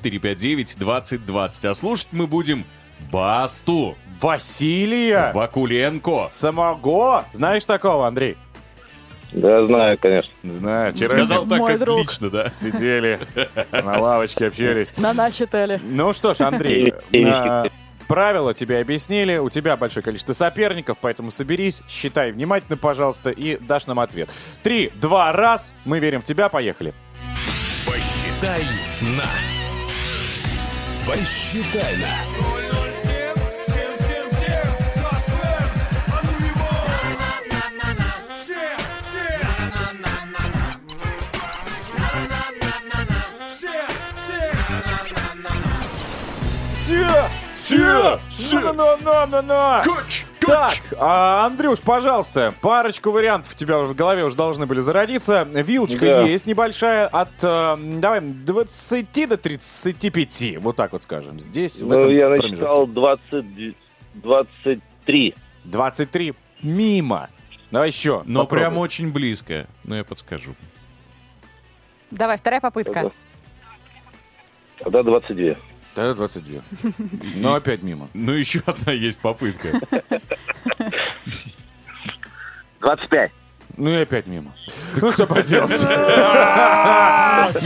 915-459-2020. А слушать мы будем Басту, Василия Вакуленко. Самого. Знаешь такого, Андрей? Да, знаю, конечно. Знаю. Вчера Сказал так, Мой друг. лично, да? сидели на лавочке, общались. На нас считали. Ну что ж, Андрей, а, правила тебе объяснили, у тебя большое количество соперников, поэтому соберись, считай внимательно, пожалуйста, и дашь нам ответ. Три, два, раз, мы верим в тебя, поехали. Посчитай на. Посчитай на. Все! Все! На-на-на-на-на! Так, а, Андрюш, пожалуйста, парочку вариантов у тебя в голове уже должны были зародиться. Вилочка Да. есть небольшая от, э, давай, 20 до 35, вот так вот скажем. Здесь, в Ну, этом я насчитал 20, 23. 23 мимо. Давай еще. Но попробуй. прям очень близко. Но я подскажу. Давай, вторая попытка. Тогда 22. Тогда 22. Но опять мимо. Ну, еще одна есть попытка. 25. Ну и опять мимо. Ну что поделать?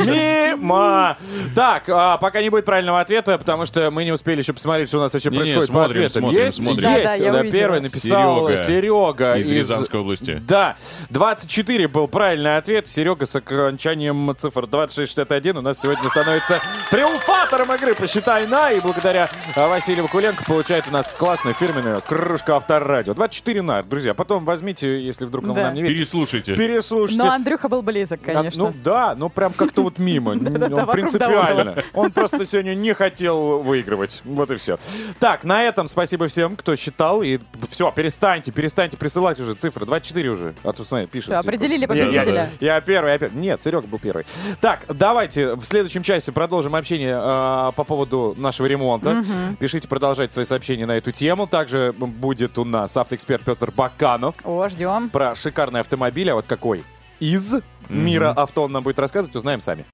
Мимо! Так, а, пока не будет правильного ответа, потому что мы не успели еще посмотреть, что у нас вообще происходит по смотрим, ответам. смотрим, Есть? Есть. Первый написал Серега. Серега. Из Рязанской области. Да. 24 был правильный ответ. Серега с окончанием цифр 2661 у нас сегодня становится триумфатором игры «Посчитай на». И благодаря а, Василию Вакуленко получает у нас классную фирменную кружку Авторадио. 24 на. Друзья, потом возьмите, если вдруг нам не верите. Переслушайте. Переслушайте. Но Андрюха был близок, А, конечно. Ну да, ну прям как-то вот мимо. Он принципиально. Он просто сегодня не хотел выигрывать. Вот и все. Так, на этом спасибо всем, кто считал. И все, перестаньте, перестаньте присылать уже цифры. 24 уже. А то, смотри, пишет. Типа. определили Я- я- победителя. Я, первый, я первый. Нет, Серега был первый. Так, давайте в следующем часе продолжим общение э, по поводу нашего ремонта. Пишите, продолжайте свои сообщения на эту тему. Также будет у нас автоэксперт Петр Баканов О, ждем. про шикарный автомобиль, а вот какой из мира авто он нам будет рассказывать, узнаем сами.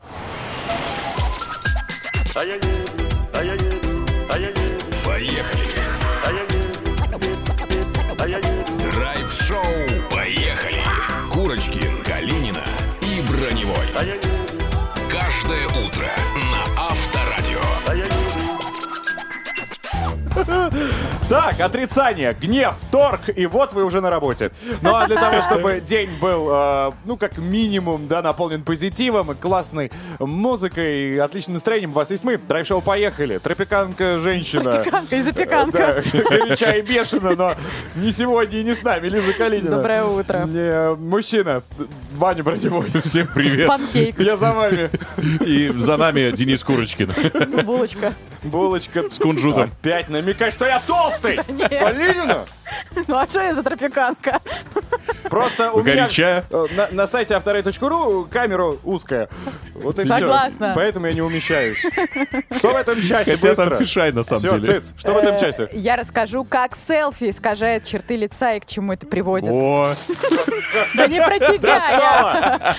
Поехали. Драйв-шоу. Поехали. Курочкин, Калинина и Броневой. Каждое утро на Авторадио. Так, отрицание, гнев, торг, и вот вы уже на работе. Ну а для того, чтобы день был, э, ну как минимум, да, наполнен позитивом, и классной музыкой, отличным настроением, у вас есть мы. Драйв-шоу «Поехали». Тропиканка женщина. Тропиканка и запеканка. Да, горяча и бешена, но не сегодня и не с нами. Лиза Калинина. Доброе утро. Не, мужчина, Ваня Броневой. Всем привет. Панкейк, Я за вами. И за нами Денис Курочкин. булочка. Булочка С кунжутом. Опять намекай, что я толстый! Калинина? Ну а что я за тропиканка? Просто у меня э, на, на сайте авторей.ру камера узкая. Вот и. Согласна. Поэтому я не умещаюсь. Что в этом часе? Хотя там фишай, на самом деле. циц, что в этом часе? Э, Я расскажу, как селфи искажает черты лица и к чему это приводит. О, Да не про тебя.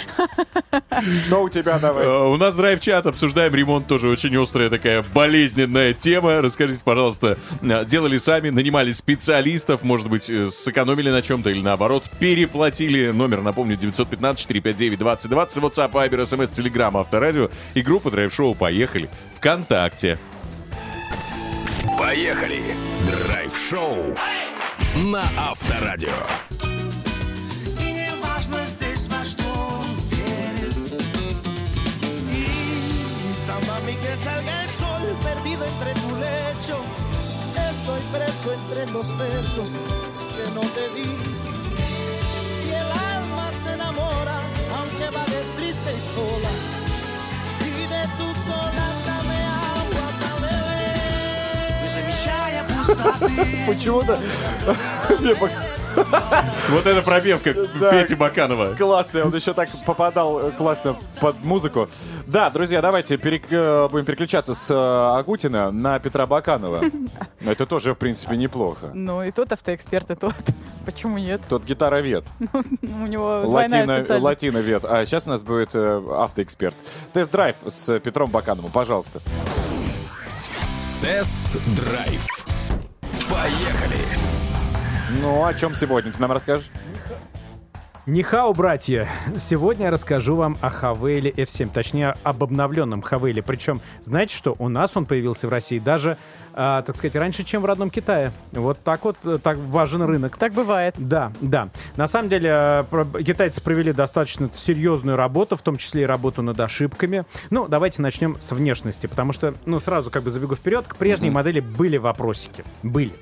Что у тебя давай? э, у нас драйв-чат, обсуждаем ремонт, тоже очень острая такая болезненная тема. Расскажите, пожалуйста, делали сами, нанимали специалистов, может быть, сэкономили на чем-то или наоборот, переплатили. Номер, напомню, 915-459-2020, WhatsApp, Viber, SMS, Telegram, Авторадио и группа драйв-шоу «Поехали» ВКонтакте. Поехали. Драйв-шоу на Авторадио. И не важно здесь во что он верит. Y samba a mí que salga el sol perdido entre tu lecho. Estoy preso entre los besos que no te di. enamora aunque va de triste y sola. Y de tus olas dame agua para beber. Y замечая пустоты. Почему-то... Вот эта пробивка. Пети Баканова. Классно, он еще так попадал э, классно под музыку. Да, друзья, давайте э, будем переключаться с э, Агутина на Петра Баканова. Это тоже, в принципе, неплохо. Ну и тот автоэксперт, и тот. Почему нет? Тот гитаровед. У него Латино, латиновед. А сейчас у нас будет автоэксперт. Тест-драйв с Петром Бакановым, пожалуйста. Тест-драйв. Поехали. Ну, о чем сегодня? Ты нам расскажешь? 你好, братья! Сегодня я расскажу вам о Хавейле F7, точнее, об обновленном Хавейле. Причем, знаете что, у нас он появился в России даже, а, так сказать, раньше, чем в родном Китае. Вот так вот, э, так важен рынок. Так бывает. Да, да. На самом деле, э, китайцы провели достаточно серьезную работу, в том числе и работу над ошибками. Ну, давайте начнем с внешности, потому что, ну, сразу как бы забегу вперед, к прежней модели были вопросики. Были.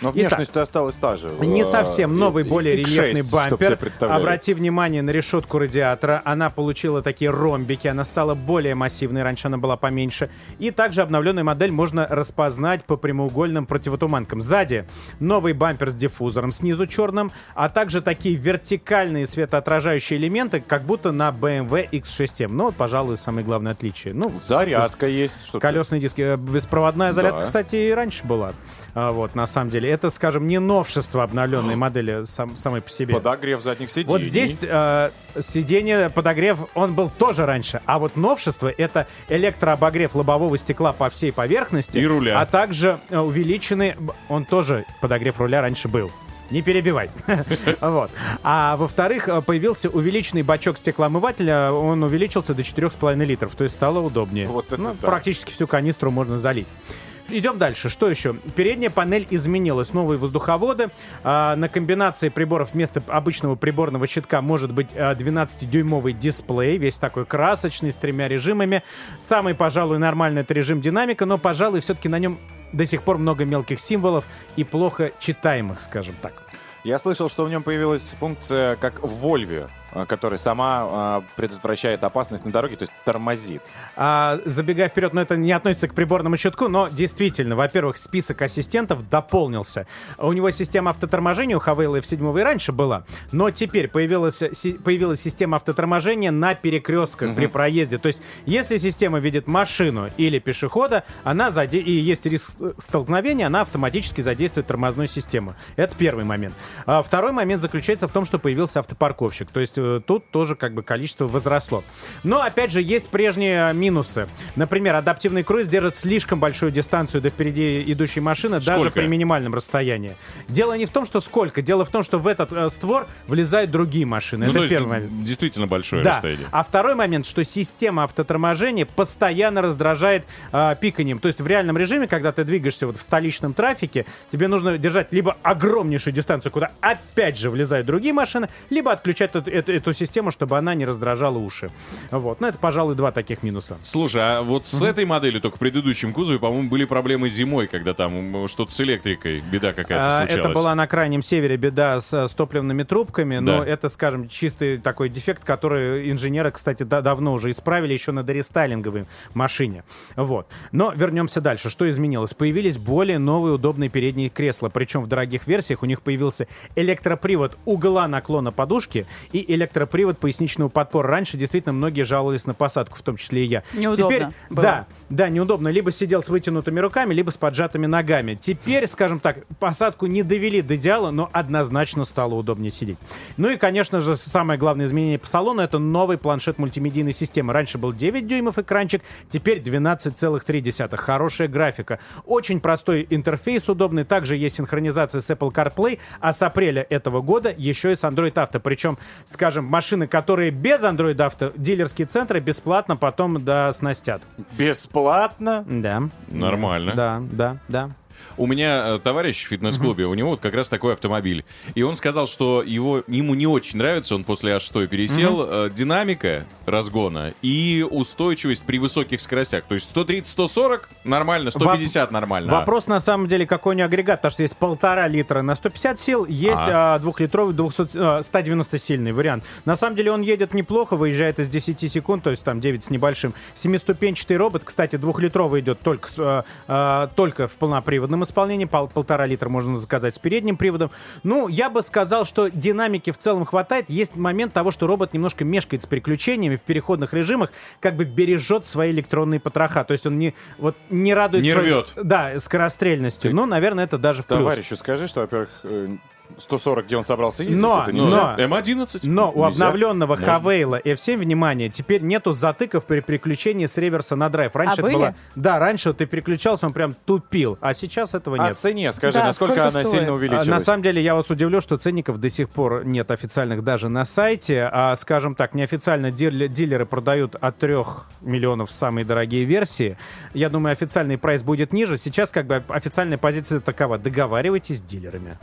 Но Итак, внешность осталась та же. Не Э, совсем новый, более и- X6, рельефный бампер. Обрати внимание на решетку радиатора. Она получила такие ромбики, она стала более массивной, раньше она была поменьше. И также обновленную модель можно распознать по прямоугольным противотуманкам. Сзади новый бампер с диффузором снизу черным, а также такие вертикальные светоотражающие элементы, как будто на BMW X6M. Ну, вот, пожалуй, самое главное отличие. Ну, Зарядка есть. что-то. Колесные диски. Э, Беспроводная зарядка, Да. кстати, и раньше была. А, Вот, на самом деле. Это, скажем, не новшество обновленной модели сам, самой по себе. Подогрев задних сидений. Вот здесь э, сиденье, подогрев, он был тоже раньше. А вот новшество — это электрообогрев лобового стекла по всей поверхности. И руля. А также э, увеличенный... Он тоже, подогрев руля раньше был. Не перебивай. вот. А во-вторых, э, появился увеличенный бачок стеклоомывателя. Он увеличился до 4,5 литров. То есть стало удобнее. Вот это Ну, да. Практически всю канистру можно залить. Идем дальше. Что еще? Передняя панель изменилась. Новые воздуховоды. А, на комбинации приборов вместо обычного приборного щитка может быть а, 12-дюймовый дисплей. Весь такой красочный, с тремя режимами. Самый, пожалуй, нормальный это режим динамика, но, пожалуй, все-таки на нем до сих пор много мелких символов и плохо читаемых, скажем так. Я слышал, что в нем появилась функция, как в Вольве, э, которая сама э, предотвращает опасность на дороге, то есть тормозит. А, забегая вперед, но это не относится к приборному щитку, но действительно, во-первых, список ассистентов дополнился. У него система автоторможения у Хавейла F7 и раньше была, но теперь появилась, си- появилась система автоторможения на перекрестках при проезде. То есть, если система видит машину или пешехода, она заде... и есть риск столкновения, она автоматически задействует тормозную систему. Это первый момент. А второй момент заключается в том, что появился автопарковщик. То есть тут тоже как бы количество возросло. Но, опять же, есть прежние минусы. Например, адаптивный круиз держит слишком большую дистанцию до впереди идущей машины, даже Сколько? при минимальном расстоянии. Дело не в том, что сколько, дело в том, что в этот э, створ влезают другие машины. Ну, то Это первый момент. действительно большое Да. расстояние. А второй момент, что система автоторможения постоянно раздражает а, пиканием. То есть в реальном режиме, когда ты двигаешься вот в столичном трафике, тебе нужно держать либо огромнейшую дистанцию, куда опять же влезают другие машины, либо отключать эту, эту- эту систему, чтобы она не раздражала уши. Вот. Ну, это, пожалуй, два таких минуса. Слушай, а вот с этой моделью, только в предыдущем кузове, по-моему, были проблемы зимой, когда там что-то с электрикой, беда какая-то случалась. Это была на крайнем севере беда с, э, с топливными трубками, но Да. это, скажем, чистый такой дефект, который инженеры, кстати, да- давно уже исправили еще на дорестайлинговой машине. Вот. Но вернемся дальше. Что изменилось? Появились более новые удобные передние кресла, причем в дорогих версиях у них появился электропривод угла наклона подушки и электропривод поясничного подпора. Раньше действительно многие жаловались на посадку, в том числе и я. Неудобно Теперь, было. да, да, неудобно. Либо сидел с вытянутыми руками, либо с поджатыми ногами. Теперь, скажем так, посадку не довели до идеала, но однозначно стало удобнее сидеть. Ну и, конечно же, самое главное изменение по салону — это новый планшет мультимедийной системы. Раньше был 9 дюймов экранчик, теперь 12,3. Хорошая графика. Очень простой интерфейс удобный. Также есть синхронизация с Apple CarPlay, а с апреля этого года еще и с Android Auto. Причем, скажем, машины, которые без Android Auto, дилерские центры бесплатно потом доснастят. Бесплатно? Да. Нормально. Да, да, да. У меня э, товарищ в фитнес-клубе, у него вот как раз такой автомобиль. И он сказал, что его, ему не очень нравится, он после H100 пересел, э, динамика разгона и устойчивость при высоких скоростях. То есть 130-140 нормально, 150 нормально. Вопрос на самом деле, какой у него агрегат, потому что есть полтора литра на 150 сил, есть А. а, двухлитровый 200, а, 190-сильный вариант. На самом деле он едет неплохо, выезжает из 10 секунд, то есть там 9 с небольшим. Семиступенчатый робот, кстати, двухлитровый идет только, а, а, только в полноприводном исполнении, пол- полтора литра можно заказать с передним приводом. Ну, я бы сказал, что динамики в целом хватает. Есть момент того, что робот немножко мешкает с переключениями в переходных режимах, как бы бережет свои электронные потроха. То есть он не, вот, не радует... Не своей- рвет. Да, скорострельностью. Ну, наверное, это даже в плюс. Товарищу скажи, что, во-первых, э, 140, где он собрался ездить, Но, это но- нельзя. М11? Но у Нельзя? обновленного Можно. Хавейла F7, внимание, теперь нету затыков при переключении с реверса на драйв. Раньше А это были? было... Да, раньше ты переключался, он прям тупил, а сейчас этого О нет. цене скажи, Да, насколько сколько она стоит? сильно А, увеличилась? На самом деле, я вас удивлю, что ценников до сих пор нет официальных даже на сайте. А, скажем так, неофициально дилер- дилеры продают от 3 миллионов самые дорогие версии. Я думаю, официальный прайс будет ниже. Сейчас как бы официальная позиция такова. Договаривайтесь с дилерами.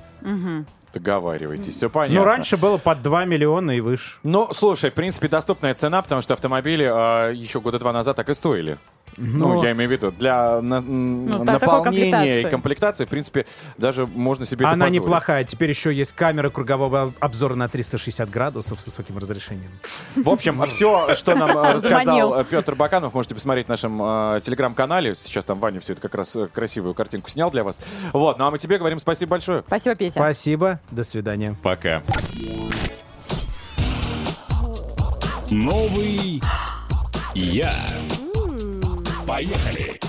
Договаривайтесь, все понятно. Ну, раньше было под 2 миллиона и выше. Ну, слушай, в принципе, доступная цена, потому что автомобили а, еще года два назад так и стоили. Ну, Но- я имею в виду, для на- Ну, наполнения и комплектации, в принципе, даже можно себе это Она неплохая. Теперь еще есть камера кругового обзора на 360 градусов с высоким разрешением. В общем, все, что нам э, рассказал э, Петр Баканов, можете посмотреть в нашем э, телеграм-канале. Сейчас там Ваня все это как раз э, красивую картинку снял для вас. Вот, ну а мы тебе говорим спасибо большое. Спасибо, Петя. Спасибо. До свидания. Пока. Новый я. Поехали!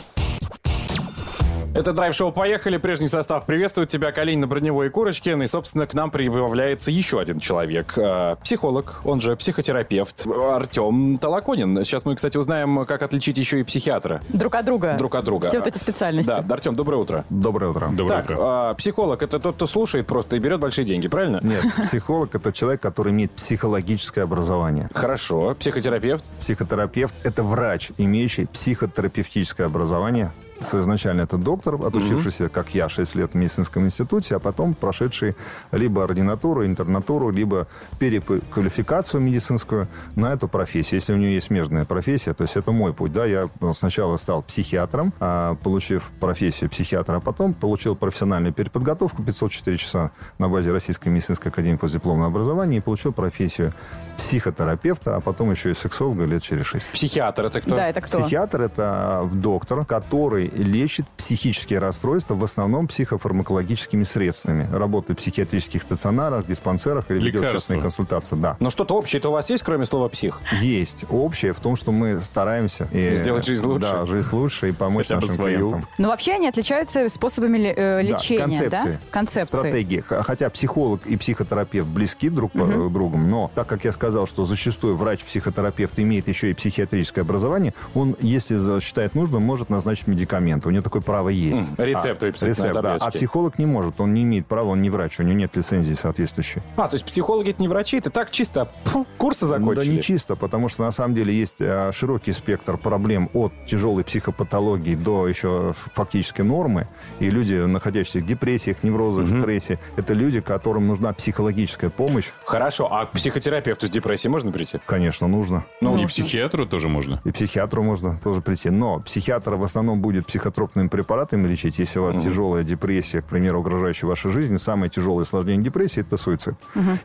Это драйв-шоу «Поехали». Прежний состав приветствует тебя, Калинина, Броневой и Курочкин. И, собственно, к нам прибавляется еще один человек. э, Психолог, он же психотерапевт, Артем Толоконин. Сейчас мы, кстати, узнаем, как отличить еще и психиатра Друг от друга. друг от друга. Все вот эти специальности. Да, Артем, доброе утро. Доброе утро. Доброе так, утро. а, психолог — это тот, кто слушает просто и берет большие деньги, правильно? Нет, психолог – это человек, который имеет психологическое образование. Хорошо. Психотерапевт. Психотерапевт – это врач, имеющий психотерапевтическое образование. Изначально это доктор, отучившийся, как я, 6 лет в медицинском институте, а потом прошедший либо ординатуру, интернатуру, либо переквалификацию медицинскую на эту профессию. Если у него есть смежная профессия, то есть это мой путь. Да? Я сначала стал психиатром, а, получив профессию психиатра, а потом получил профессиональную переподготовку 504 часа на базе Российской медицинской академии постдипломного образования и получил профессию психотерапевта, а потом еще и сексолога лет через 6. Психиатр — это кто? Да, это кто? Психиатр – это доктор, который который лечит психические расстройства, в основном психофармакологическими средствами. Работает в психиатрических стационарах, диспансерах или ведет частные консультации. Да. Но что-то общее-то у вас есть, кроме слова «псих»? Есть общее в том, что мы стараемся и, Сделать жизнь лучше. Да, жизнь лучше и помочь Хотя нашим свою. клиентам. Но вообще они отличаются способами э, Да, лечения, да? концепции. Концепции. Стратегии. Хотя психолог и психотерапевт близки друг Мгм. другу, но так как я сказал, что зачастую врач-психотерапевт имеет еще и психиатрическое образование, он, если считает нужным, может назначить медикаменты. У него такое право есть. М, рецепт выписать на рецепт, да. А психолог не может, он не имеет права, он не врач, у него нет лицензии соответствующей. А, то есть психологи это не врачи, это так чисто пфу, курсы закончили? Да не чисто, потому что на самом деле есть э, широкий спектр проблем от тяжелой психопатологии до еще фактически нормы. И люди, находящиеся в депрессиях, неврозах, стрессе, это люди, которым нужна психологическая помощь. Хорошо, а к психотерапевту с депрессией можно прийти? Конечно, нужно. Ну, и психиатру тоже можно. И психиатру можно тоже прийти. Но психиатр в основном будет психотропными препаратами лечить. Если у вас тяжелая депрессия, к примеру, угрожающая вашей жизни, самое тяжелое осложнение депрессии – это суицид.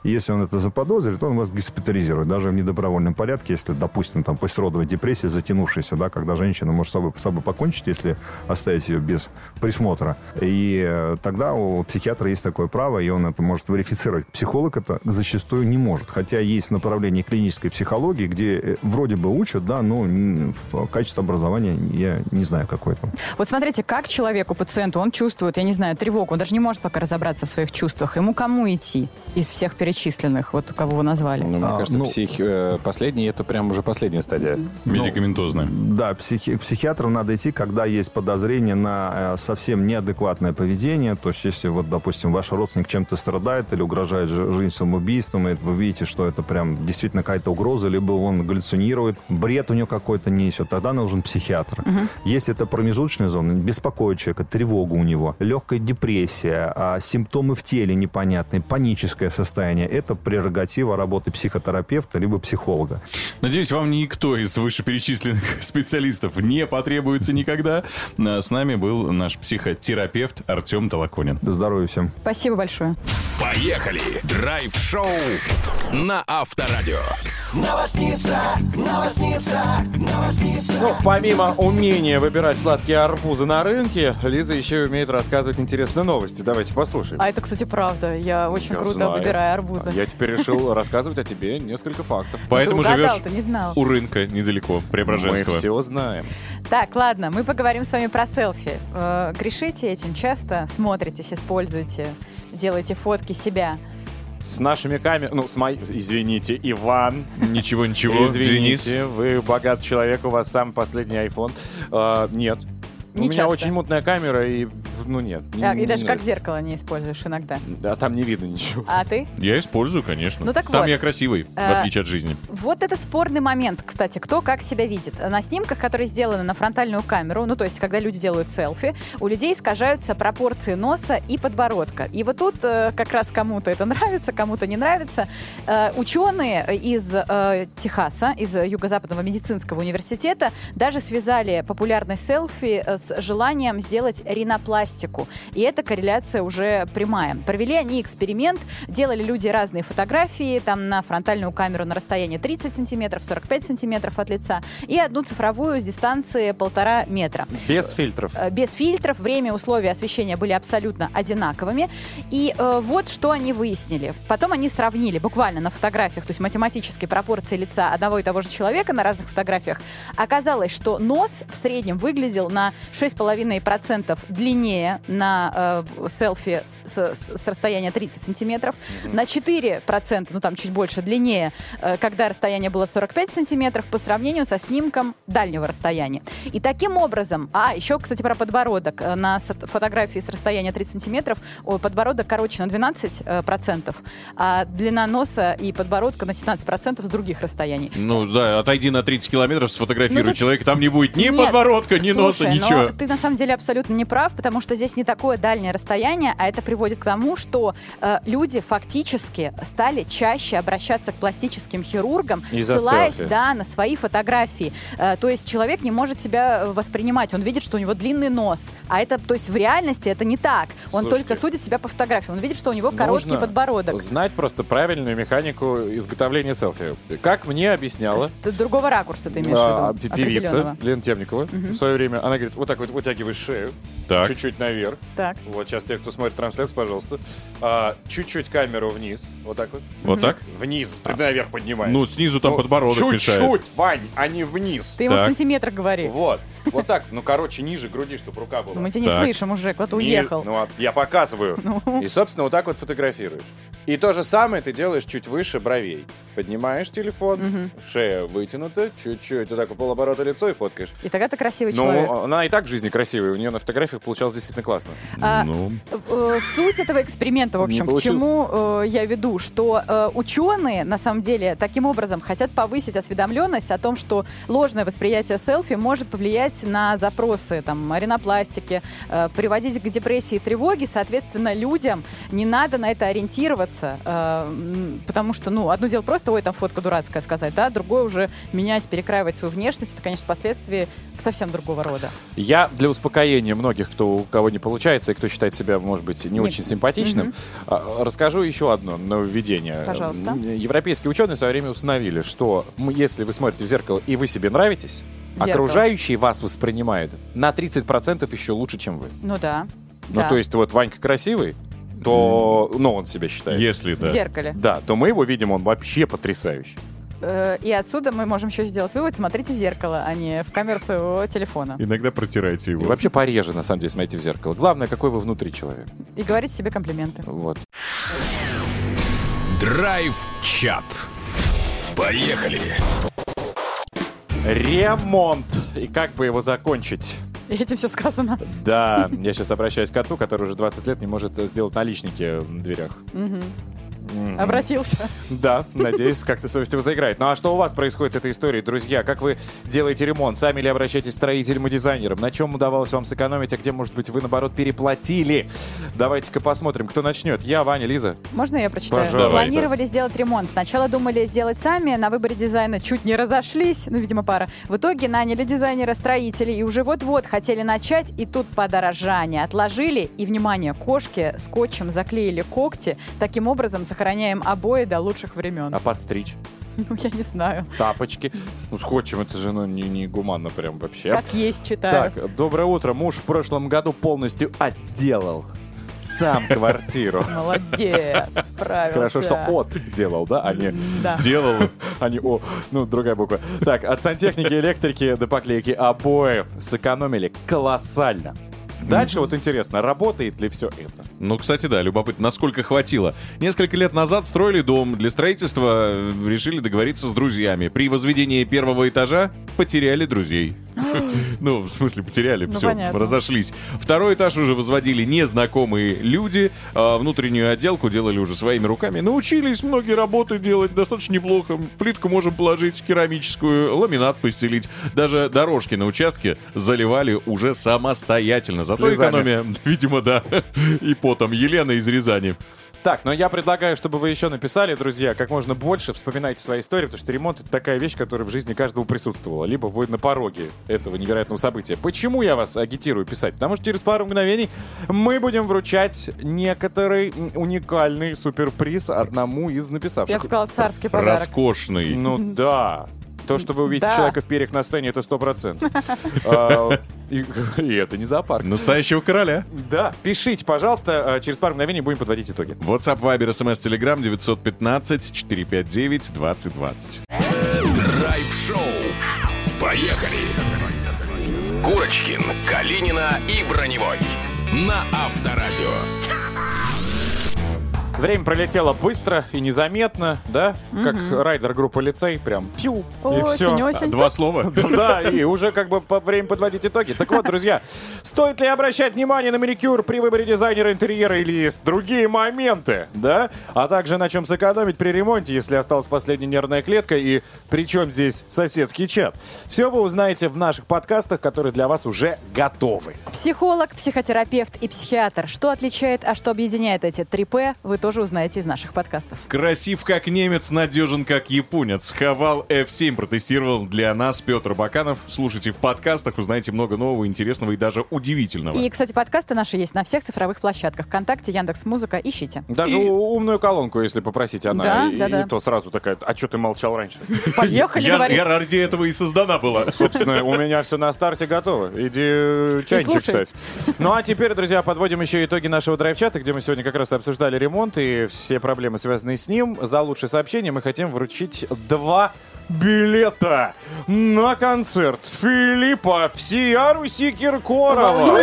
И если он это заподозрит, он вас госпитализирует. Даже в недобровольном порядке, если, допустим, там послеродовая депрессия затянувшаяся, да, когда женщина может с собой, с собой покончить, если оставить ее без присмотра. И э, тогда у психиатра есть такое право, и он это может верифицировать. Психолог это зачастую не может. Хотя есть направление клинической психологии, где э, вроде бы учат, да, но качестве образования я не знаю, какое там. Вот смотрите, как человеку, пациенту, он чувствует, я не знаю, тревогу, он даже не может пока разобраться в своих чувствах. Ему кому идти из всех перечисленных, вот кого вы назвали? Ну, мне А, кажется, ну- псих, э, последний это прям уже последняя стадия. Медикаментозная. Да, психи- к психиатру надо идти, когда есть подозрение на э, совсем неадекватное поведение. То есть, если вот, допустим, ваш родственник чем-то страдает или угрожает жи- жизнь самоубийством, и вы видите, что это прям действительно какая-то угроза, либо он галлюцинирует, бред у него какой-то несет, тогда нужен психиатр. Если это промежуточная зона, беспокоит человека, тревога у него, легкая депрессия, а, симптомы в теле непонятные, паническое состояние, это прерогатива работы психотерапевта либо психолога. Надеюсь, вам никто из вышеперечисленных специалистов не потребуется никогда. А С нами был наш психотерапевт Артем Толоконин. Здоровья всем. Спасибо большое. Поехали! Драйв-шоу на Авторадио. Новосница, новосница, новосница. Ну, помимо умения выбирать сладкие арбузы на рынке, Лиза еще умеет рассказывать интересные новости. Давайте послушаем. А это, кстати, правда. Я очень Я круто знаю. выбираю арбузы. Я теперь решил рассказывать о тебе несколько фактов. Поэтому живешь у рынка недалеко, Преображенского. Мы все знаем. Так, ладно, мы поговорим с вами про селфи. Э, грешите этим часто, смотритесь, используете, делаете фотки себя. С нашими камерами... Ну, с моей... Извините, Иван. Ничего, ничего, Извините, Денис. вы богат человек, у вас самый последний iPhone. А, нет. Не у меня часто. очень мутная камера, и... Ну, нет. не- А, и не даже как зеркало не используешь иногда. Да, там не видно ничего. А ты? Я использую, конечно. Ну так Там вот. я красивый, в Э, отличие от жизни. Вот это спорный момент, кстати, кто как себя видит. На снимках, которые сделаны на фронтальную камеру, ну то есть когда люди делают селфи, у людей искажаются пропорции носа и подбородка. И вот тут э, как раз кому-то это нравится, кому-то не нравится. Э, ученые из э, Техаса, из Юго-Западного медицинского университета даже связали популярный селфи с желанием сделать ринопластику. И эта корреляция уже прямая. Провели они эксперимент, делали люди разные фотографии, там на фронтальную камеру на расстоянии 30 сантиметров, 45 сантиметров от лица, и одну цифровую с дистанции полтора метра. Без фильтров. Э, Без фильтров, время, условия освещения были абсолютно одинаковыми. И э, вот что они выяснили. Потом они сравнили буквально на фотографиях, то есть математические пропорции лица одного и того же человека на разных фотографиях. Оказалось, что нос в среднем выглядел на 6,5% длиннее на э, селфи с, с- с расстояния 30 сантиметров, на 4%, ну там чуть больше, длиннее, э, когда расстояние было 45 сантиметров, по сравнению со снимком дальнего расстояния. И таким образом, а, еще, кстати, про подбородок. Э, На фотографии с расстояния 30 сантиметров о, подбородок короче на 12%, э, процентов, а длина носа и подбородка на 17% с других расстояний. Ну да, отойди на 30 километров, сфотографируй Ну, тут- человека, там не будет ни Нет, подбородка, ни носа, слушай, но ты на самом деле абсолютно не прав, потому что здесь не такое дальнее расстояние, а это приводит к тому, что э, люди фактически стали чаще обращаться к пластическим хирургам, Из-за ссылаясь селфи. да, на свои фотографии. Э, то есть человек не может себя э, воспринимать, он видит, что у него длинный нос, а это, то есть в реальности это не так. Он Слушайте, только судит себя по фотографии, он видит, что у него короткий подбородок. Знать просто правильную механику изготовления селфи. Как мне объясняла С другого ракурса ты имеешь а, в виду? певица. Лена Темникова в свое время, она говорит, вот так вот вытягиваешь шею, Так. чуть-чуть наверх. Так. Вот сейчас те, кто смотрит трансляцию, пожалуйста. А, чуть-чуть камеру вниз. Вот так вот. Вот так? Вниз. Ты наверх поднимаешь. Ну, снизу там Ну, подбородок Чуть-чуть, мешает. Вань, а не вниз. Ты ему в Так. сантиметрах говори. Вот. Вот так. Ну, короче, ниже груди, чтобы рука была. Ну, мы тебя не Так. слышим, мужик, вот Не- уехал. Ну, а я показываю. И, собственно, вот так вот фотографируешь. И то же самое ты делаешь чуть выше бровей. Поднимаешь телефон, шея вытянута, чуть-чуть, вот так вот полоборота лицо и фоткаешь. И тогда ты красивый человек. Ну, она и так в жизни красивая, у нее на фотографиях получалось действительно классно. А, Ну, Э, Суть этого эксперимента, в общем, к получилось. чему э, я веду, что э, ученые, на самом деле, таким образом хотят повысить осведомленность о том, что ложное восприятие селфи может повлиять на запросы там, ринопластики, э, приводить к депрессии и тревоге. Соответственно, людям не надо на это ориентироваться, э, потому что, ну, одно дело просто, ой, там фотка дурацкая сказать, да, другое уже менять, перекраивать свою внешность, это, конечно, последствия совсем другого рода. Я для успокоения многих, кто, у кого не получается и кто считает себя, может быть, не Не- очень симпатичным, а, расскажу еще одно нововведение. Пожалуйста. Европейские ученые в свое время установили, что если вы смотрите в зеркало и вы себе нравитесь, Зеркало. окружающие вас воспринимают на 30% еще лучше, чем вы. Ну да. Ну, да. то есть, вот Ванька красивый, то, ну, он себя считает. если, В да. зеркале. Да, то мы его видим, он вообще потрясающий. Э, И отсюда мы можем еще сделать вывод, смотрите в зеркало, а не в камеру своего телефона. Иногда протирайте И его. вообще пореже, на самом деле, смотрите в зеркало. Главное, какой вы внутри человек. И говорите себе комплименты. Вот. Драйв-чат. Поехали. Ремонт. И как бы его закончить? И этим все сказано. Да, я сейчас обращаюсь к отцу, который уже 20 лет не может сделать наличники в дверях. Обратился. Да, надеюсь, как-то совесть его заиграет. Ну а что у вас происходит с этой историей, друзья? Как вы делаете ремонт? Сами ли обращаетесь к строителям и дизайнерам? На чем удавалось вам сэкономить, а где, может быть, вы, наоборот, переплатили? Давайте-ка посмотрим, кто начнет. Я, Ваня, Лиза. Можно я прочитаю? Пожалуйста. Планировали сделать ремонт. Сначала думали сделать сами, на выборе дизайна чуть не разошлись, ну, видимо, пара. В итоге наняли дизайнера-строителей и уже вот-вот хотели начать, и тут подорожание. Отложили, и, внимание, кошки скотчем заклеили когти. Таким образом сохраняем обои до лучших времен. А подстричь? Ну, я не знаю. Тапочки. Ну, скотчем это же ну, не, не гуманно прям вообще. Как есть читаю. Так, доброе утро. Муж в прошлом году полностью отделал сам квартиру. Молодец, справился. Хорошо, что от делал, да, а не Да. Сделал. а не о. Ну, другая буква. Так, от сантехники, электрики до поклейки обоев сэкономили колоссально. Дальше вот интересно, работает ли все это? Ну, кстати, да, любопытно, насколько хватило. Несколько лет назад строили дом. Для строительства э, решили договориться с друзьями. При возведении первого этажа потеряли друзей. Ну, в смысле, потеряли, Ну, все, понятно. разошлись. Второй этаж уже возводили незнакомые люди. а внутреннюю отделку делали уже своими руками. Научились многие работы делать достаточно неплохо. Плитку можем положить керамическую, ламинат постелить. Даже дорожки на участке заливали уже самостоятельно. Зато Слезами. экономия, видимо, да. И потом. Елена из Рязани. Так, но я предлагаю, чтобы вы еще написали, друзья, как можно больше вспоминайте свои истории, потому что ремонт — это такая вещь, которая в жизни каждого присутствовала. Либо вы на пороге этого невероятного события. Почему я вас агитирую писать? Потому что через пару мгновений мы будем вручать некоторый уникальный суперприз одному из написавших. Я бы сказала, царский подарок. Роскошный. Ну да. То, что вы увидите Да. человека в перьях на сцене, это сто процентов. А, И и это не зоопарк. Настоящего короля. Да. Пишите, пожалуйста, э, через пару мгновений будем подводить итоги. WhatsApp, Viber, SMS, Telegram 915-459-2020. Драйв-шоу. Поехали. Курочкин, Калинина и Броневой. На Авторадио. Время пролетело быстро и незаметно, да? Как Мгм. райдер группы лицей, прям пью, и Осень, все. осень. Два слова. Да, и уже как бы по время подводить итоги. Так вот, друзья, стоит ли обращать внимание на маникюр при выборе дизайнера интерьера или есть другие моменты, да? А также на чем сэкономить при ремонте, если осталась последняя нервная клетка и причем здесь соседский чат. Все вы узнаете в наших подкастах, которые для вас уже готовы. Психолог, психотерапевт и психиатр. Что отличает, а что объединяет эти три П, вы тоже узнаете из наших подкастов. Красив как немец, надежен как японец. Хавал F7 протестировал для нас Петр Баканов. Слушайте в подкастах, узнаете много нового, интересного и даже удивительного. И, кстати, подкасты наши есть на всех цифровых площадках. ВКонтакте, Яндекс Музыка. Ищите. Даже у- умную колонку, если попросить она, Да, и, да, да. и то сразу такая, а что ты молчал раньше? Поехали, я, говорит. я ради этого и создана была. Собственно, у меня все на старте готово. Иди э, чайничек ставь. Ну а теперь, друзья, подводим еще итоги нашего драйв-чата, где мы сегодня как раз обсуждали ремонт и все проблемы, связанные с ним. За лучшее сообщение мы хотим вручить два билета на концерт Филиппа всея Руси Киркорова.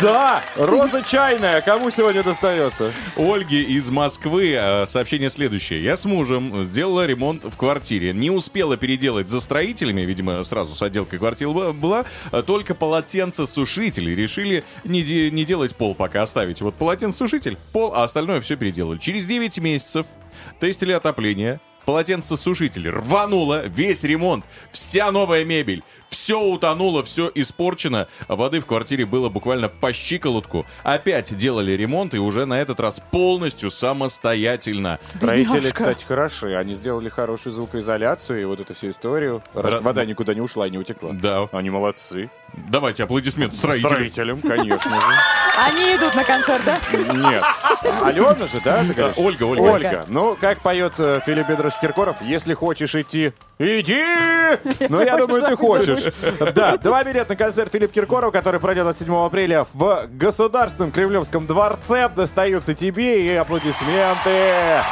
Да, роза чайная. Кому сегодня достается? Ольге из Москвы э, сообщение следующее. Я с мужем сделала ремонт в квартире. Не успела переделать за строителями, видимо, сразу с отделкой квартиры была, э, только полотенцесушитель. И решили не, де- не делать пол пока оставить. Вот полотенцесушитель, пол, а остальное все переделали. Через 9 месяцев тестили отопление. Полотенцесушитель рвануло, весь ремонт, вся новая мебель, все утонуло, все испорчено. Воды в квартире было буквально по щиколотку. Опять делали ремонт и уже на этот раз полностью самостоятельно. Строители, кстати, хороши. Они сделали хорошую звукоизоляцию и вот эту всю историю. Раз Раз- вода никуда не ушла и не утекла. Да. Они молодцы. Давайте аплодисменты строителям. Строителям, конечно же. Они идут на концерт, да? Нет. Алена же, да, ты говоришь? Ольга, Ольга. Ольга. Ну, как поет э, Филипп Бедрош Киркоров, если хочешь идти, иди! Ну, я думаю, ты хочешь. Да, два билета на концерт Филипп Киркоров, который пройдет от 7 апреля в Государственном Кремлевском дворце, достаются тебе и аплодисменты.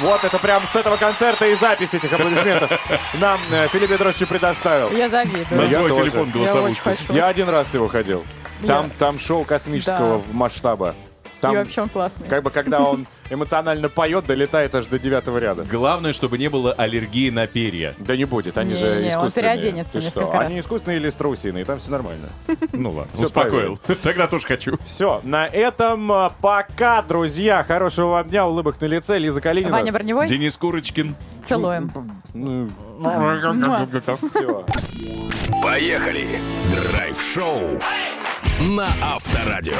Вот это прям с этого концерта и запись этих аплодисментов нам э, Филипп Бедрович предоставил. Я завидую. На Я свой тоже. телефон Я очень хочу. Я один раз его ходил. Там, там шоу космического Да. масштаба. И Там, вообще он классный. как бы, когда он эмоционально поет, долетает аж до девятого ряда. Главное, чтобы не было аллергии на перья. Да не будет, они же Не-не-не, он искусственные. переоденется Ты что? несколько раз. Они искусственные или страусиные, там все нормально. Ну ладно, успокоил. Тогда тоже хочу. Все, на этом а, пока, друзья. Хорошего вам дня, улыбок на лице. Лиза Калинина. Ваня Броневой, Денис Курочкин. целуем. Все. Поехали! Драйв-шоу на Авторадио.